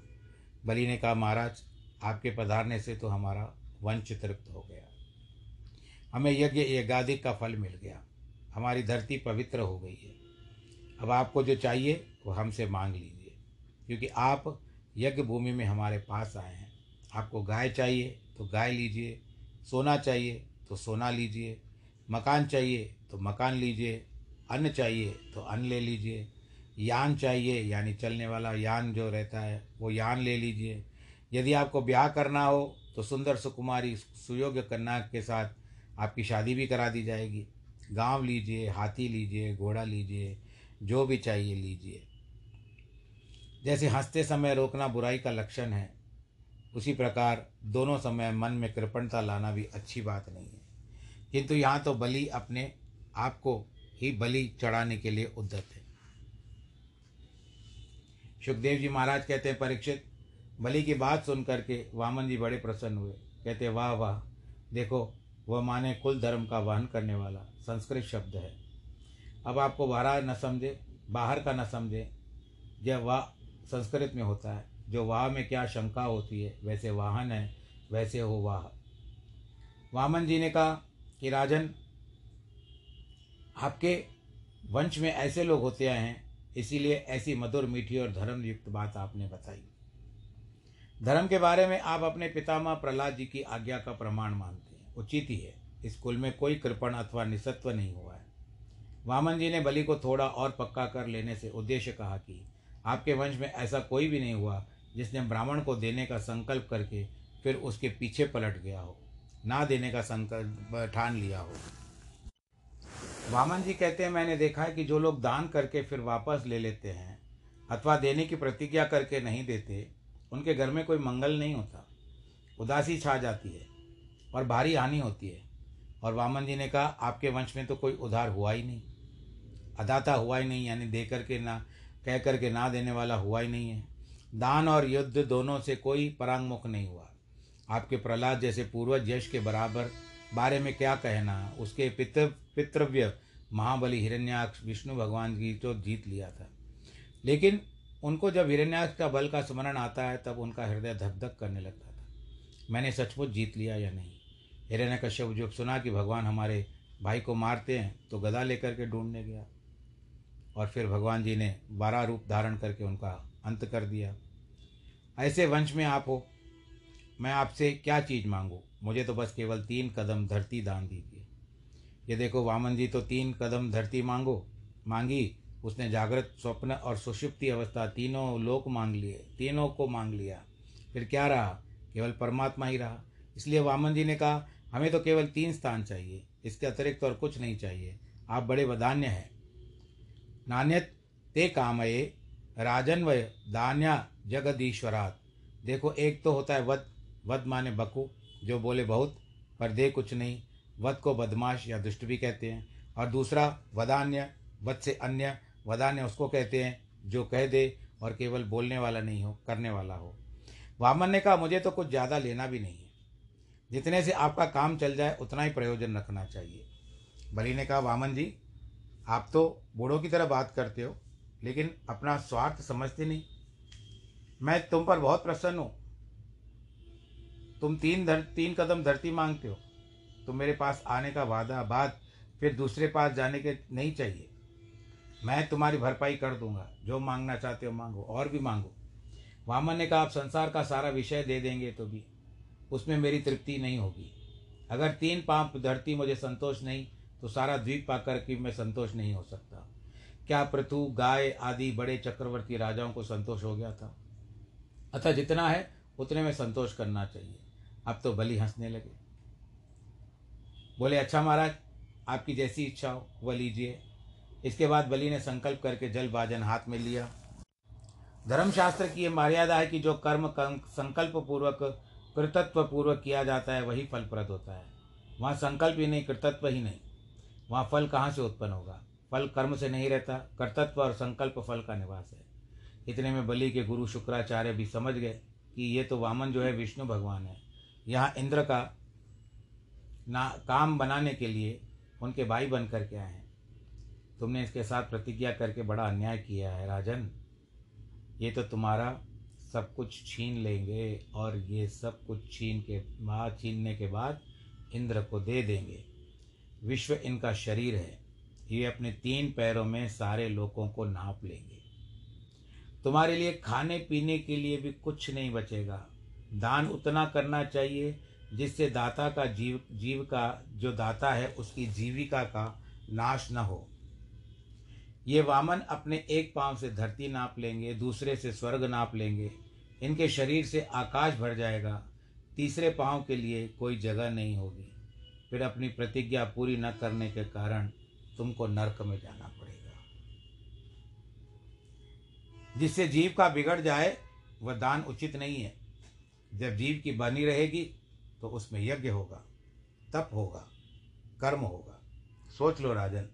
बलि ने कहा, महाराज, आपके पधारने से तो हमारा वंश तृप्त हो गया। हमें यज्ञ यज्ञाधिक का फल मिल गया। हमारी धरती पवित्र हो गई है। अब आपको जो चाहिए वो हमसे मांग लीजिए। क्योंकि आप यज्ञ भूमि में हमारे पास आए हैं। आपको गाय चाहिए तो गाय लीजिए, सोना चाहिए तो सोना लीजिए, मकान चाहिए तो मकान लीजिए, अन्न चाहिए तो अन्न ले लीजिए, यान चाहिए यानी चलने वाला यान जो रहता है वो यान ले लीजिए। यदि आपको ब्याह करना हो तो सुंदर सुकुमारी सुयोग्य कन्या के साथ आपकी शादी भी करा दी जाएगी। गाँव लीजिए, हाथी लीजिए, घोड़ा लीजिए, जो भी चाहिए लीजिए। जैसे हँसते समय रोकना बुराई का लक्षण है, उसी प्रकार दोनों समय मन में कृपणता लाना भी अच्छी बात नहीं है। किंतु यहाँ तो बलि अपने आप को ही बलि चढ़ाने के लिए उद्यत है। सुखदेव जी महाराज कहते हैं, परीक्षित, बलि की बात सुन करके वामन जी बड़े प्रसन्न हुए। कहते, वाह वाह, देखो, वह माने कुल धर्म का वहन करने वाला संस्कृत शब्द है। अब आपको बाहर न समझे, बाहर का न समझे, जब वाह संस्कृत में होता है। जो वाह में क्या शंका होती है, वैसे वाहन है, वैसे हो वाह। वामन जी ने कहा कि राजन, आपके वंश में ऐसे लोग होते आए हैं, इसीलिए ऐसी मधुर, मीठी और धर्म युक्त बात आपने बताई। धर्म के बारे में आप अपने पितामह प्रहलाद जी की आज्ञा का प्रमाण मानते हैं। उचित ही है। इस कुल में कोई कृपण अथवा निसत्व नहीं हुआ है। वामन जी ने बलि को थोड़ा और पक्का कर लेने से उद्देश्य कहा कि आपके वंश में ऐसा कोई भी नहीं हुआ जिसने ब्राह्मण को देने का संकल्प करके फिर उसके पीछे पलट गया हो। ना देने का संकल्प ठान लिया हो। वामन जी कहते हैं, मैंने देखा है कि जो लोग दान करके फिर वापस ले लेते हैं अथवा देने की प्रतिज्ञा करके नहीं देते, उनके घर में कोई मंगल नहीं होता। उदासी छा जाती है और भारी हानि होती है। और वामन जी ने कहा, आपके वंश में तो कोई उधार हुआ ही नहीं। अदाता हुआ ही नहीं, यानी दे करके ना कह करके ना देने वाला हुआ ही नहीं है। दान और युद्ध दोनों से कोई परांगमुख नहीं हुआ। आपके प्रहलाद जैसे पूर्वज यश के बराबर, बारे में क्या कहना? उसके पितृ, पितृव्य महाबली हिरण्याक्ष विष्णु भगवान की तो जीत लिया था। लेकिन उनको जब हिरण्याक्ष का बल का स्मरण आता है, तब उनका हृदय धक धक करने लगता था। मैंने सचमुच जीत लिया या नहीं? हिरण्य कश्यप जो सुना कि भगवान हमारे भाई को मारते हैं तो गदा लेकर के ढूँढने गया। और फिर भगवान जी ने बारह रूप धारण करके उनका अंत कर दिया। ऐसे वंश में आप हो, मैं आपसे क्या चीज़ मांगूँ? मुझे तो बस केवल तीन कदम धरती दान दीजिए। ये देखो वामन जी तो तीन कदम धरती मांगो। मांगी, उसने जागृत, स्वप्न और सुषुप्ति अवस्था तीनों लोक मांग लिए, तीनों को मांग लिया। फिर क्या रहा? केवल परमात्मा ही रहा। इसलिए वामन जी ने कहा, हमें तो केवल तीन स्थान चाहिए, इसके अतिरिक्त तो और कुछ नहीं चाहिए। आप बड़े वदान्य हैं। नान्यत ते कामये राजन्वय दान्या जगदीश्वरात। देखो, एक तो होता है वध वध माने बकू, जो बोले बहुत, पर दे कुछ नहीं। वध को बदमाश या दुष्ट भी कहते हैं। और दूसरा, वदान्य वध से अन्य, वदान्य उसको कहते हैं, जो कह दे और केवल बोलने वाला नहीं हो, करने वाला हो। वामन ने कहा, मुझे तो कुछ ज़्यादा लेना भी नहीं है। जितने से आपका काम चल जाए, उतना ही प्रयोजन रखना चाहिए। बलि ने कहा, वामन जी आप तो बूढ़ों की तरह बात करते हो, लेकिन अपना स्वार्थ समझते नहीं। मैं तुम पर बहुत प्रसन्न हूँ। तुम तीन धर, तीन कदम धरती मांगते हो। तुम मेरे पास आने का वादा बाद फिर दूसरे पास जाने के नहीं चाहिए। मैं तुम्हारी भरपाई कर दूँगा। जो मांगना चाहते हो मांगो, और भी मांगो। वामन ने कहा, आप संसार का सारा विषय दे देंगे तो भी। उसमें मेरी तृप्ति नहीं होगी। अगर तीन पाप धरती मुझे संतोष नहीं तो सारा द्वीप पाकर के मैं संतोष नहीं हो सकता। क्या पृथु, गाय आदि बड़े चक्रवर्ती राजाओं को संतोष हो गया था? अतः जितना है, उतने में संतोष करना चाहिए। अब तो बलि हंसने लगे। बोले अच्छा महाराज, आपकी जैसी इच्छा हो, वह लीजिए। इसके बाद बलि ने संकल्प करके जल भाजन हाथ में लिया। धर्मशास्त्र की यह मर्यादा है कि जो कर्म संकल्प पूर्वक कृतत्व पूर्वक किया जाता है, वही फलप्रद होता है। वहाँ संकल्प ही नहीं, कृतत्व ही नहीं। वहाँ फल कहाँ से उत्पन्न होगा? फल कर्म से नहीं रहता, कर्तत्व और संकल्प फल का निवास है। इतने में बलि के गुरु शुक्राचार्य भी समझ गए कि ये तो वामन जो है विष्णु भगवान है। यहाँ इंद्र का ना, काम बनाने के लिए उनके भाई बन करके आए हैं। तुमने इसके साथ प्रतिज्ञा करके बड़ा अन्याय किया है, राजन। ये तो तुम्हारा सब कुछ छीन लेंगे और ये सब कुछ छीन के बाद छीनने के बाद इंद्र को दे देंगे। विश्व इनका शरीर है। ये अपने तीन पैरों में सारे लोगों को नाप लेंगे। तुम्हारे लिए खाने पीने के लिए भी कुछ नहीं बचेगा। दान उतना करना चाहिए जिससे दाता का जीव जीव का, जो दाता है, उसकी जीविका का नाश न हो। ये वामन अपने एक पाँव से धरती नाप लेंगे, दूसरे से स्वर्ग नाप लेंगे। इनके शरीर से आकाश भर जाएगा। तीसरे पाँव के लिए कोई जगह नहीं होगी। फिर अपनी प्रतिज्ञा पूरी न करने के कारण तुमको नरक में जाना पड़ेगा। जिससे जीव का बिगड़ जाए, वह दान उचित नहीं है। जब जीव की बनी रहेगी तो उसमें यज्ञ होगा, तप होगा, कर्म होगा। सोच लो राजन,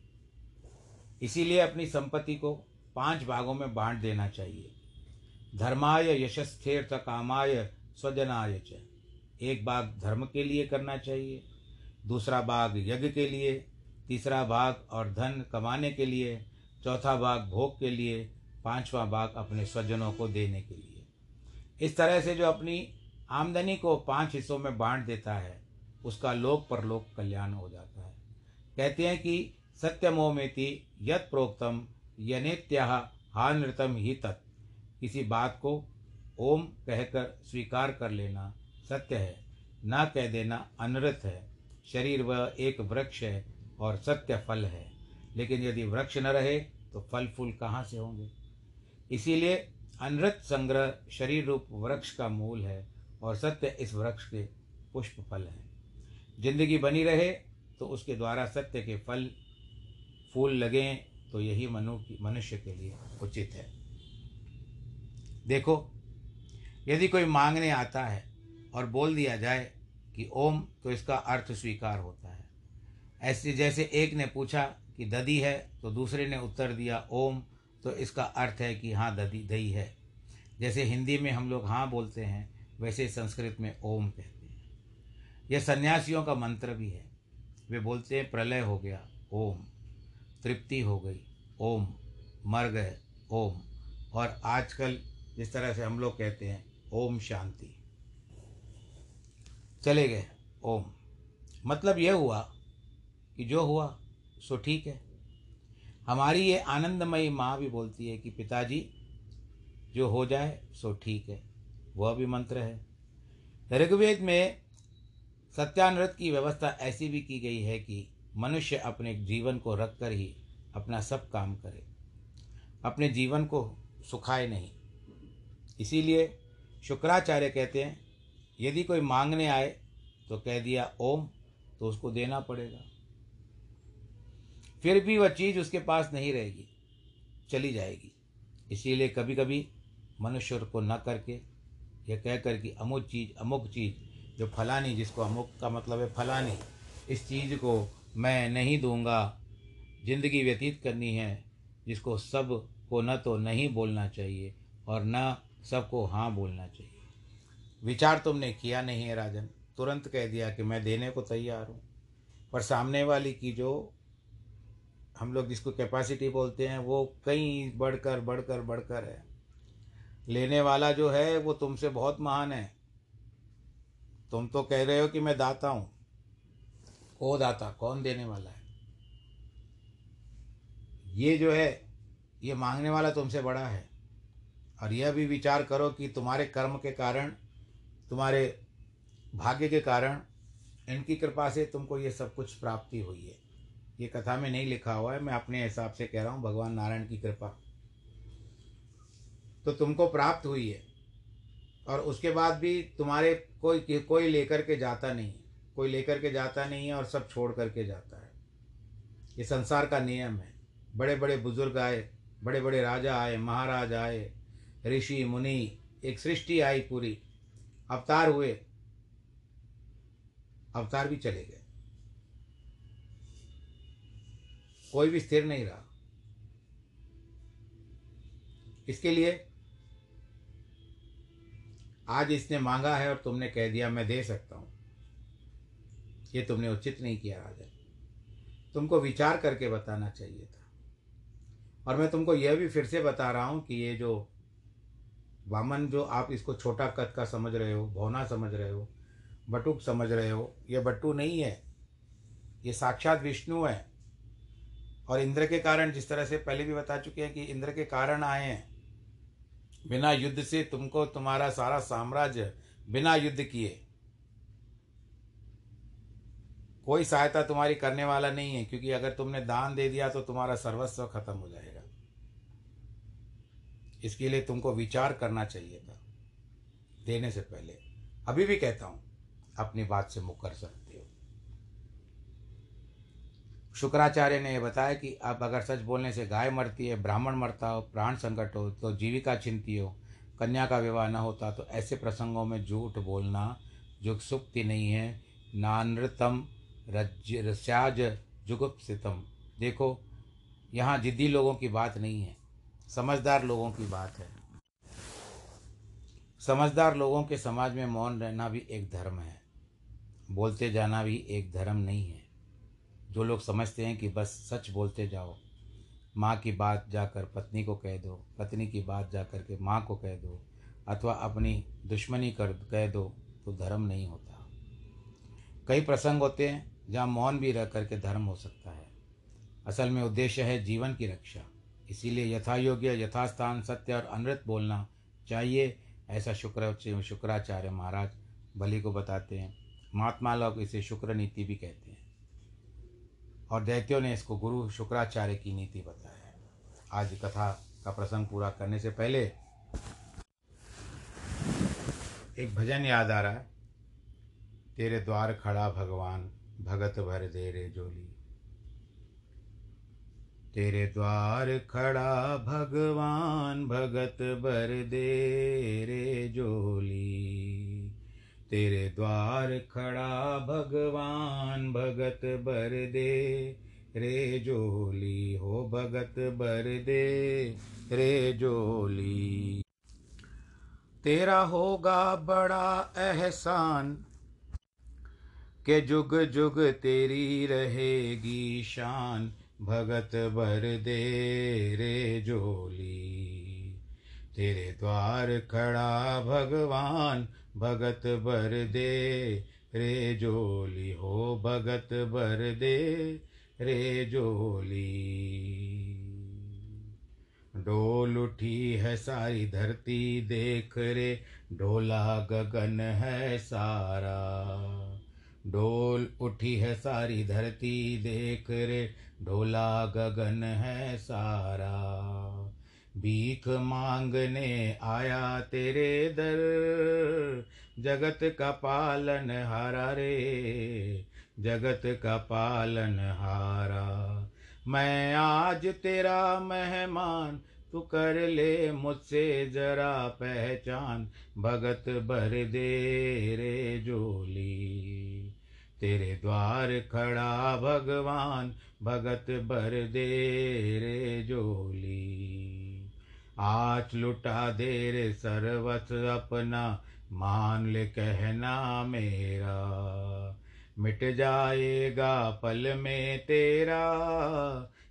इसीलिए अपनी संपत्ति को पाँच भागों में बांट देना चाहिए। धर्माय यशस्थेर्थ कामाय स्वजनाय च। एक भाग धर्म के लिए करना चाहिए दूसरा भाग यज्ञ के लिए, तीसरा भाग और धन कमाने के लिए, चौथा भाग भोग के लिए, पांचवा भाग अपने स्वजनों को देने के लिए। इस तरह से जो अपनी आमदनी को पाँच हिस्सों में बांट देता है, उसका लोक परलोक कल्याण हो जाता है। कहते हैं कि सत्यमोमेति यत प्रोक्तम यनेत्या हानृतम ही तत्। किसी बात को ओम कहकर स्वीकार कर लेना सत्य है, न कह देना अनृत है। शरीर वह एक वृक्ष है और सत्य फल है। लेकिन यदि वृक्ष न रहे तो फल फूल कहाँ से होंगे? इसीलिए अनृत संग्रह शरीर रूप वृक्ष का मूल है और सत्य इस वृक्ष के पुष्प फल हैं। ज़िंदगी बनी रहे तो उसके द्वारा सत्य के फल, फूल लगें तो यही मनु मनुष्य के लिए उचित है। देखो, यदि कोई मांगने आता है और बोल दिया जाए कि ओम तो इसका अर्थ स्वीकार होता है। ऐसे जैसे एक ने पूछा कि ददी है तो दूसरे ने उत्तर दिया ओम तो इसका अर्थ है कि हाँ ददी दही है। जैसे हिंदी में हम लोग हाँ बोलते हैं, वैसे संस्कृत में ओम कहते हैं। यह सन्यासियों का मंत्र भी है। वे बोलते हैं, प्रलय हो गया, ओम। तृप्ति हो गई, ओम। मर गए ओम। और आजकल जिस तरह से हम लोग कहते हैं, ओम शांति। चले गए। ओम। मतलब यह हुआ कि जो हुआ, सो ठीक है। हमारी ये आनंदमयी माँ भी बोलती है कि पिताजी, जो हो जाए, सो ठीक है। वह भी मंत्र है। ऋग्वेद में सत्यानृत की व्यवस्था ऐसी भी की गई है कि मनुष्य अपने जीवन को रख कर ही अपना सब काम करे। अपने जीवन को सुखाए नहीं। इसीलिए शुक्राचार्य कहते हैं यदि कोई मांगने आए तो कह दिया ओम तो उसको देना पड़ेगा। फिर भी वह चीज़ उसके पास नहीं रहेगी, चली जाएगी। इसीलिए कभी कभी मनुष्य को न करके, यह कह कर कि अमुक चीज़ अमुक चीज़, जो फलानी, जिसको अमुक का मतलब है फलानी, इस चीज़ को मैं नहीं दूँगा। ज़िंदगी व्यतीत करनी है, जिसको सबको न तो नहीं बोलना चाहिए और न सबको हाँ बोलना चाहिए। विचार तुमने किया नहीं है राजन। तुरंत कह दिया कि मैं देने को तैयार हूँ। पर सामने वाली की जो हम लोग जिसको कैपेसिटी बोलते हैं, वो कहीं बढ़कर बढ़कर बढ़कर है। लेने वाला जो है, वो तुमसे बहुत महान है। तुम तो कह रहे हो कि मैं दाता हूँ। ओ दाता, कौन देने वाला है? ये जो है, ये मांगने वाला तुमसे बड़ा है। और यह भी विचार करो कि तुम्हारे कर्म के कारण तुम्हारे भाग्य के कारण इनकी कृपा से तुमको ये सब कुछ प्राप्ति हुई है। ये कथा में नहीं लिखा हुआ है, मैं अपने हिसाब से कह रहा हूँ, भगवान नारायण की कृपा। तो तुमको प्राप्त हुई है, और उसके बाद भी तुम्हारे कोई कोई लेकर के जाता नहीं है। कोई लेकर के जाता नहीं है और सब छोड़ करके जाता है। ये संसार का नियम है। बड़े बड़े बुज़ुर्ग आए बड़े बड़े राजा आए, महाराज आए, ऋषि, मुनि, एक सृष्टि आई पूरी। अवतार हुए, अवतार भी चले गए। कोई भी स्थिर नहीं रहा। इसके लिए आज इसने मांगा है और तुमने कह दिया, मैं दे सकता हूँ। ये तुमने उचित नहीं किया राजन तुमको विचार करके बताना चाहिए था। और मैं तुमको यह भी फिर से बता रहा हूँ कि ये जो वामन जो आप इसको छोटा कद का समझ रहे हो, भौना समझ रहे हो, बटुक समझ रहे हो, ये बट्टू नहीं है। ये साक्षात विष्णु है। और इंद्र के कारण, जिस तरह से पहले भी बता चुके हैं कि इंद्र के कारण आए हैं, बिना युद्ध से तुमको तुम्हारा सारा साम्राज्य बिना युद्ध किए। कोई सहायता तुम्हारी करने वाला नहीं है, क्योंकि अगर तुमने दान दे दिया तो तुम्हारा सर्वस्व खत्म हो जाएगा। इसके लिए तुमको विचार करना चाहिए था, देने से पहले। अभी भी कहता हूँ, अपनी बात से मुकर सकते हो। शुक्राचार्य ने यह बताया कि अब अगर सच बोलने से गाय मरती है, ब्राह्मण मरता हो, प्राण संकट हो तो जीविका चिंती हो, कन्या का विवाह न होता तो ऐसे प्रसंगों में झूठ बोलना जो सुक्ति नहीं है। नानृतम रस्याज जुगुप्सितम। देखो, यहाँ जिद्दी लोगों की बात नहीं है। समझदार लोगों की बात है। समझदार लोगों के समाज में मौन रहना भी एक धर्म है। बोलते जाना भी एक धर्म नहीं है। जो लोग समझते हैं कि बस सच बोलते जाओ, माँ की बात जाकर पत्नी को कह दो, पत्नी की बात जाकर के माँ को कह दो, अथवा अपनी दुश्मनी कर कह दो तो धर्म नहीं होता। कई प्रसंग होते हैं जहाँ मौन भी रह करके धर्म हो सकता है। असल में उद्देश्य है जीवन की रक्षा। इसीलिए यथा योग्य यथास्थान, सत्य और अनृत बोलना चाहिए, ऐसा शुक्र, शुक्राचार्य महाराज बलि को बताते हैं। महात्मा लोग इसे शुक्र नीति भी कहते हैं। और दैत्यों ने इसको गुरु शुक्राचार्य की नीति बताया। आज कथा का प्रसंग पूरा करने से पहले एक भजन याद आ रहा है। तेरे द्वार खड़ा भगवान, भगत भर दे रे जोली। तेरे द्वार खड़ा भगवान भगत भर दे रे जोली। तेरे द्वार खड़ा भगवान भगत भर दे रे जोली। हो भगत भर दे रे जोली। तेरा होगा बड़ा एहसान के जुग जुग तेरी रहेगी शान। भगत भर दे रे जोली तेरे द्वार खड़ा भगवान भगत भर दे रे जोली हो भगत भर दे रे जोली डोल उठी है सारी धरती, देख रे डोला गगन है सारा। डोल उठी है सारी धरती, देख रे ढोला गगन है सारा। भीख मांगने आया तेरे दर, जगत का पालन हारा रे, जगत का पालन हारा। मैं आज तेरा मेहमान, तू कर ले मुझसे जरा पहचान, भगत भर दे रे जोली तेरे द्वार खड़ा भगवान भगत भर दे रे जोली। आज लुटा दे रे सर्वस अपना, मान ले कहना मेरा। मिट जाएगा पल में तेरा,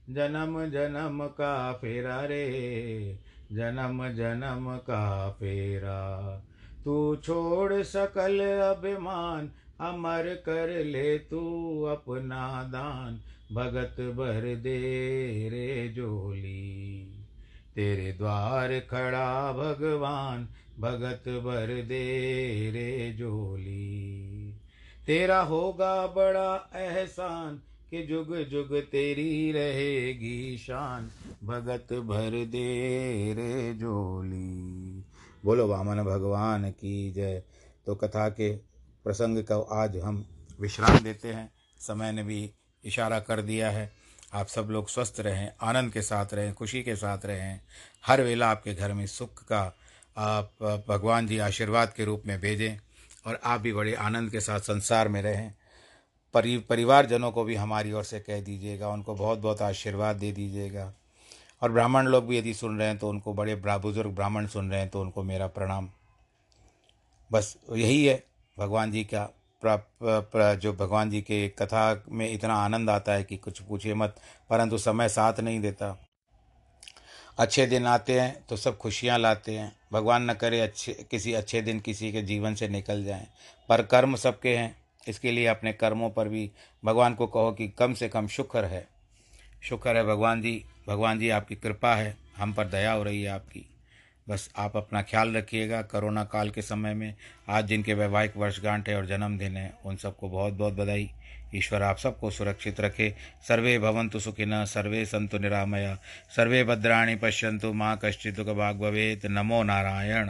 जन्म जन्म का फेरा रे, जन्म जन्म का फेरा। तू छोड़ सकल अभिमान, अमर कर ले तू अपना दान भगत भर दे रे जोली तेरे द्वार खड़ा भगवान, भगत भर दे रे जोली तेरा होगा बड़ा एहसान कि जुग जुग तेरी रहेगी शान। भगत भर दे रे जोली बोलो वामन भगवान की जय। तो कथा के प्रसंग का आज हम विश्राम देते हैं। समय ने भी इशारा कर दिया है। आप सब लोग स्वस्थ रहें, आनंद के साथ रहें, खुशी के साथ रहें। हर वेला आपके घर में सुख का आप, भगवान जी आशीर्वाद के रूप में भेजें और आप भी बड़े आनंद के साथ संसार में रहें। परि, परिवारजनों को भी हमारी ओर से कह दीजिएगा, उनको बहुत बहुत आशीर्वाद दे दीजिएगा। और ब्राह्मण लोग भी यदि सुन रहे हैं तो उनको बड़े बुज़ुर्ग ब्राह्मण सुन रहे हैं तो उनको मेरा प्रणाम। बस यही है, भगवान जी का जो भगवान जी के कथा में इतना आनंद आता है कि कुछ पूछिए मत, परंतु समय साथ नहीं देता। अच्छे दिन आते हैं तो सब खुशियाँ लाते हैं। भगवान न करे अच्छे, किसी अच्छे दिन किसी के जीवन से निकल जाएँ। पर कर्म सबके हैं, इसके लिए अपने कर्मों पर भी भगवान को कहो कि कम से कम शुक्र है। शुक्र है भगवान जी भगवान जी आपकी कृपा है, हम पर दया हो रही है आपकी। बस आप अपना ख्याल रखिएगा। कोरोना काल के समय में आज जिनके वैवाहिक वर्षगांठ है और जन्मदिन है। उन सबको बहुत बहुत बधाई। ईश्वर आप सबको सुरक्षित रखे। सर्वे भवंतु सुखिन सर्वे संतु निरामया। सर्वे भद्राणी पश्यंतु माँ कश्चित भाग भवेत। नमो नारायण।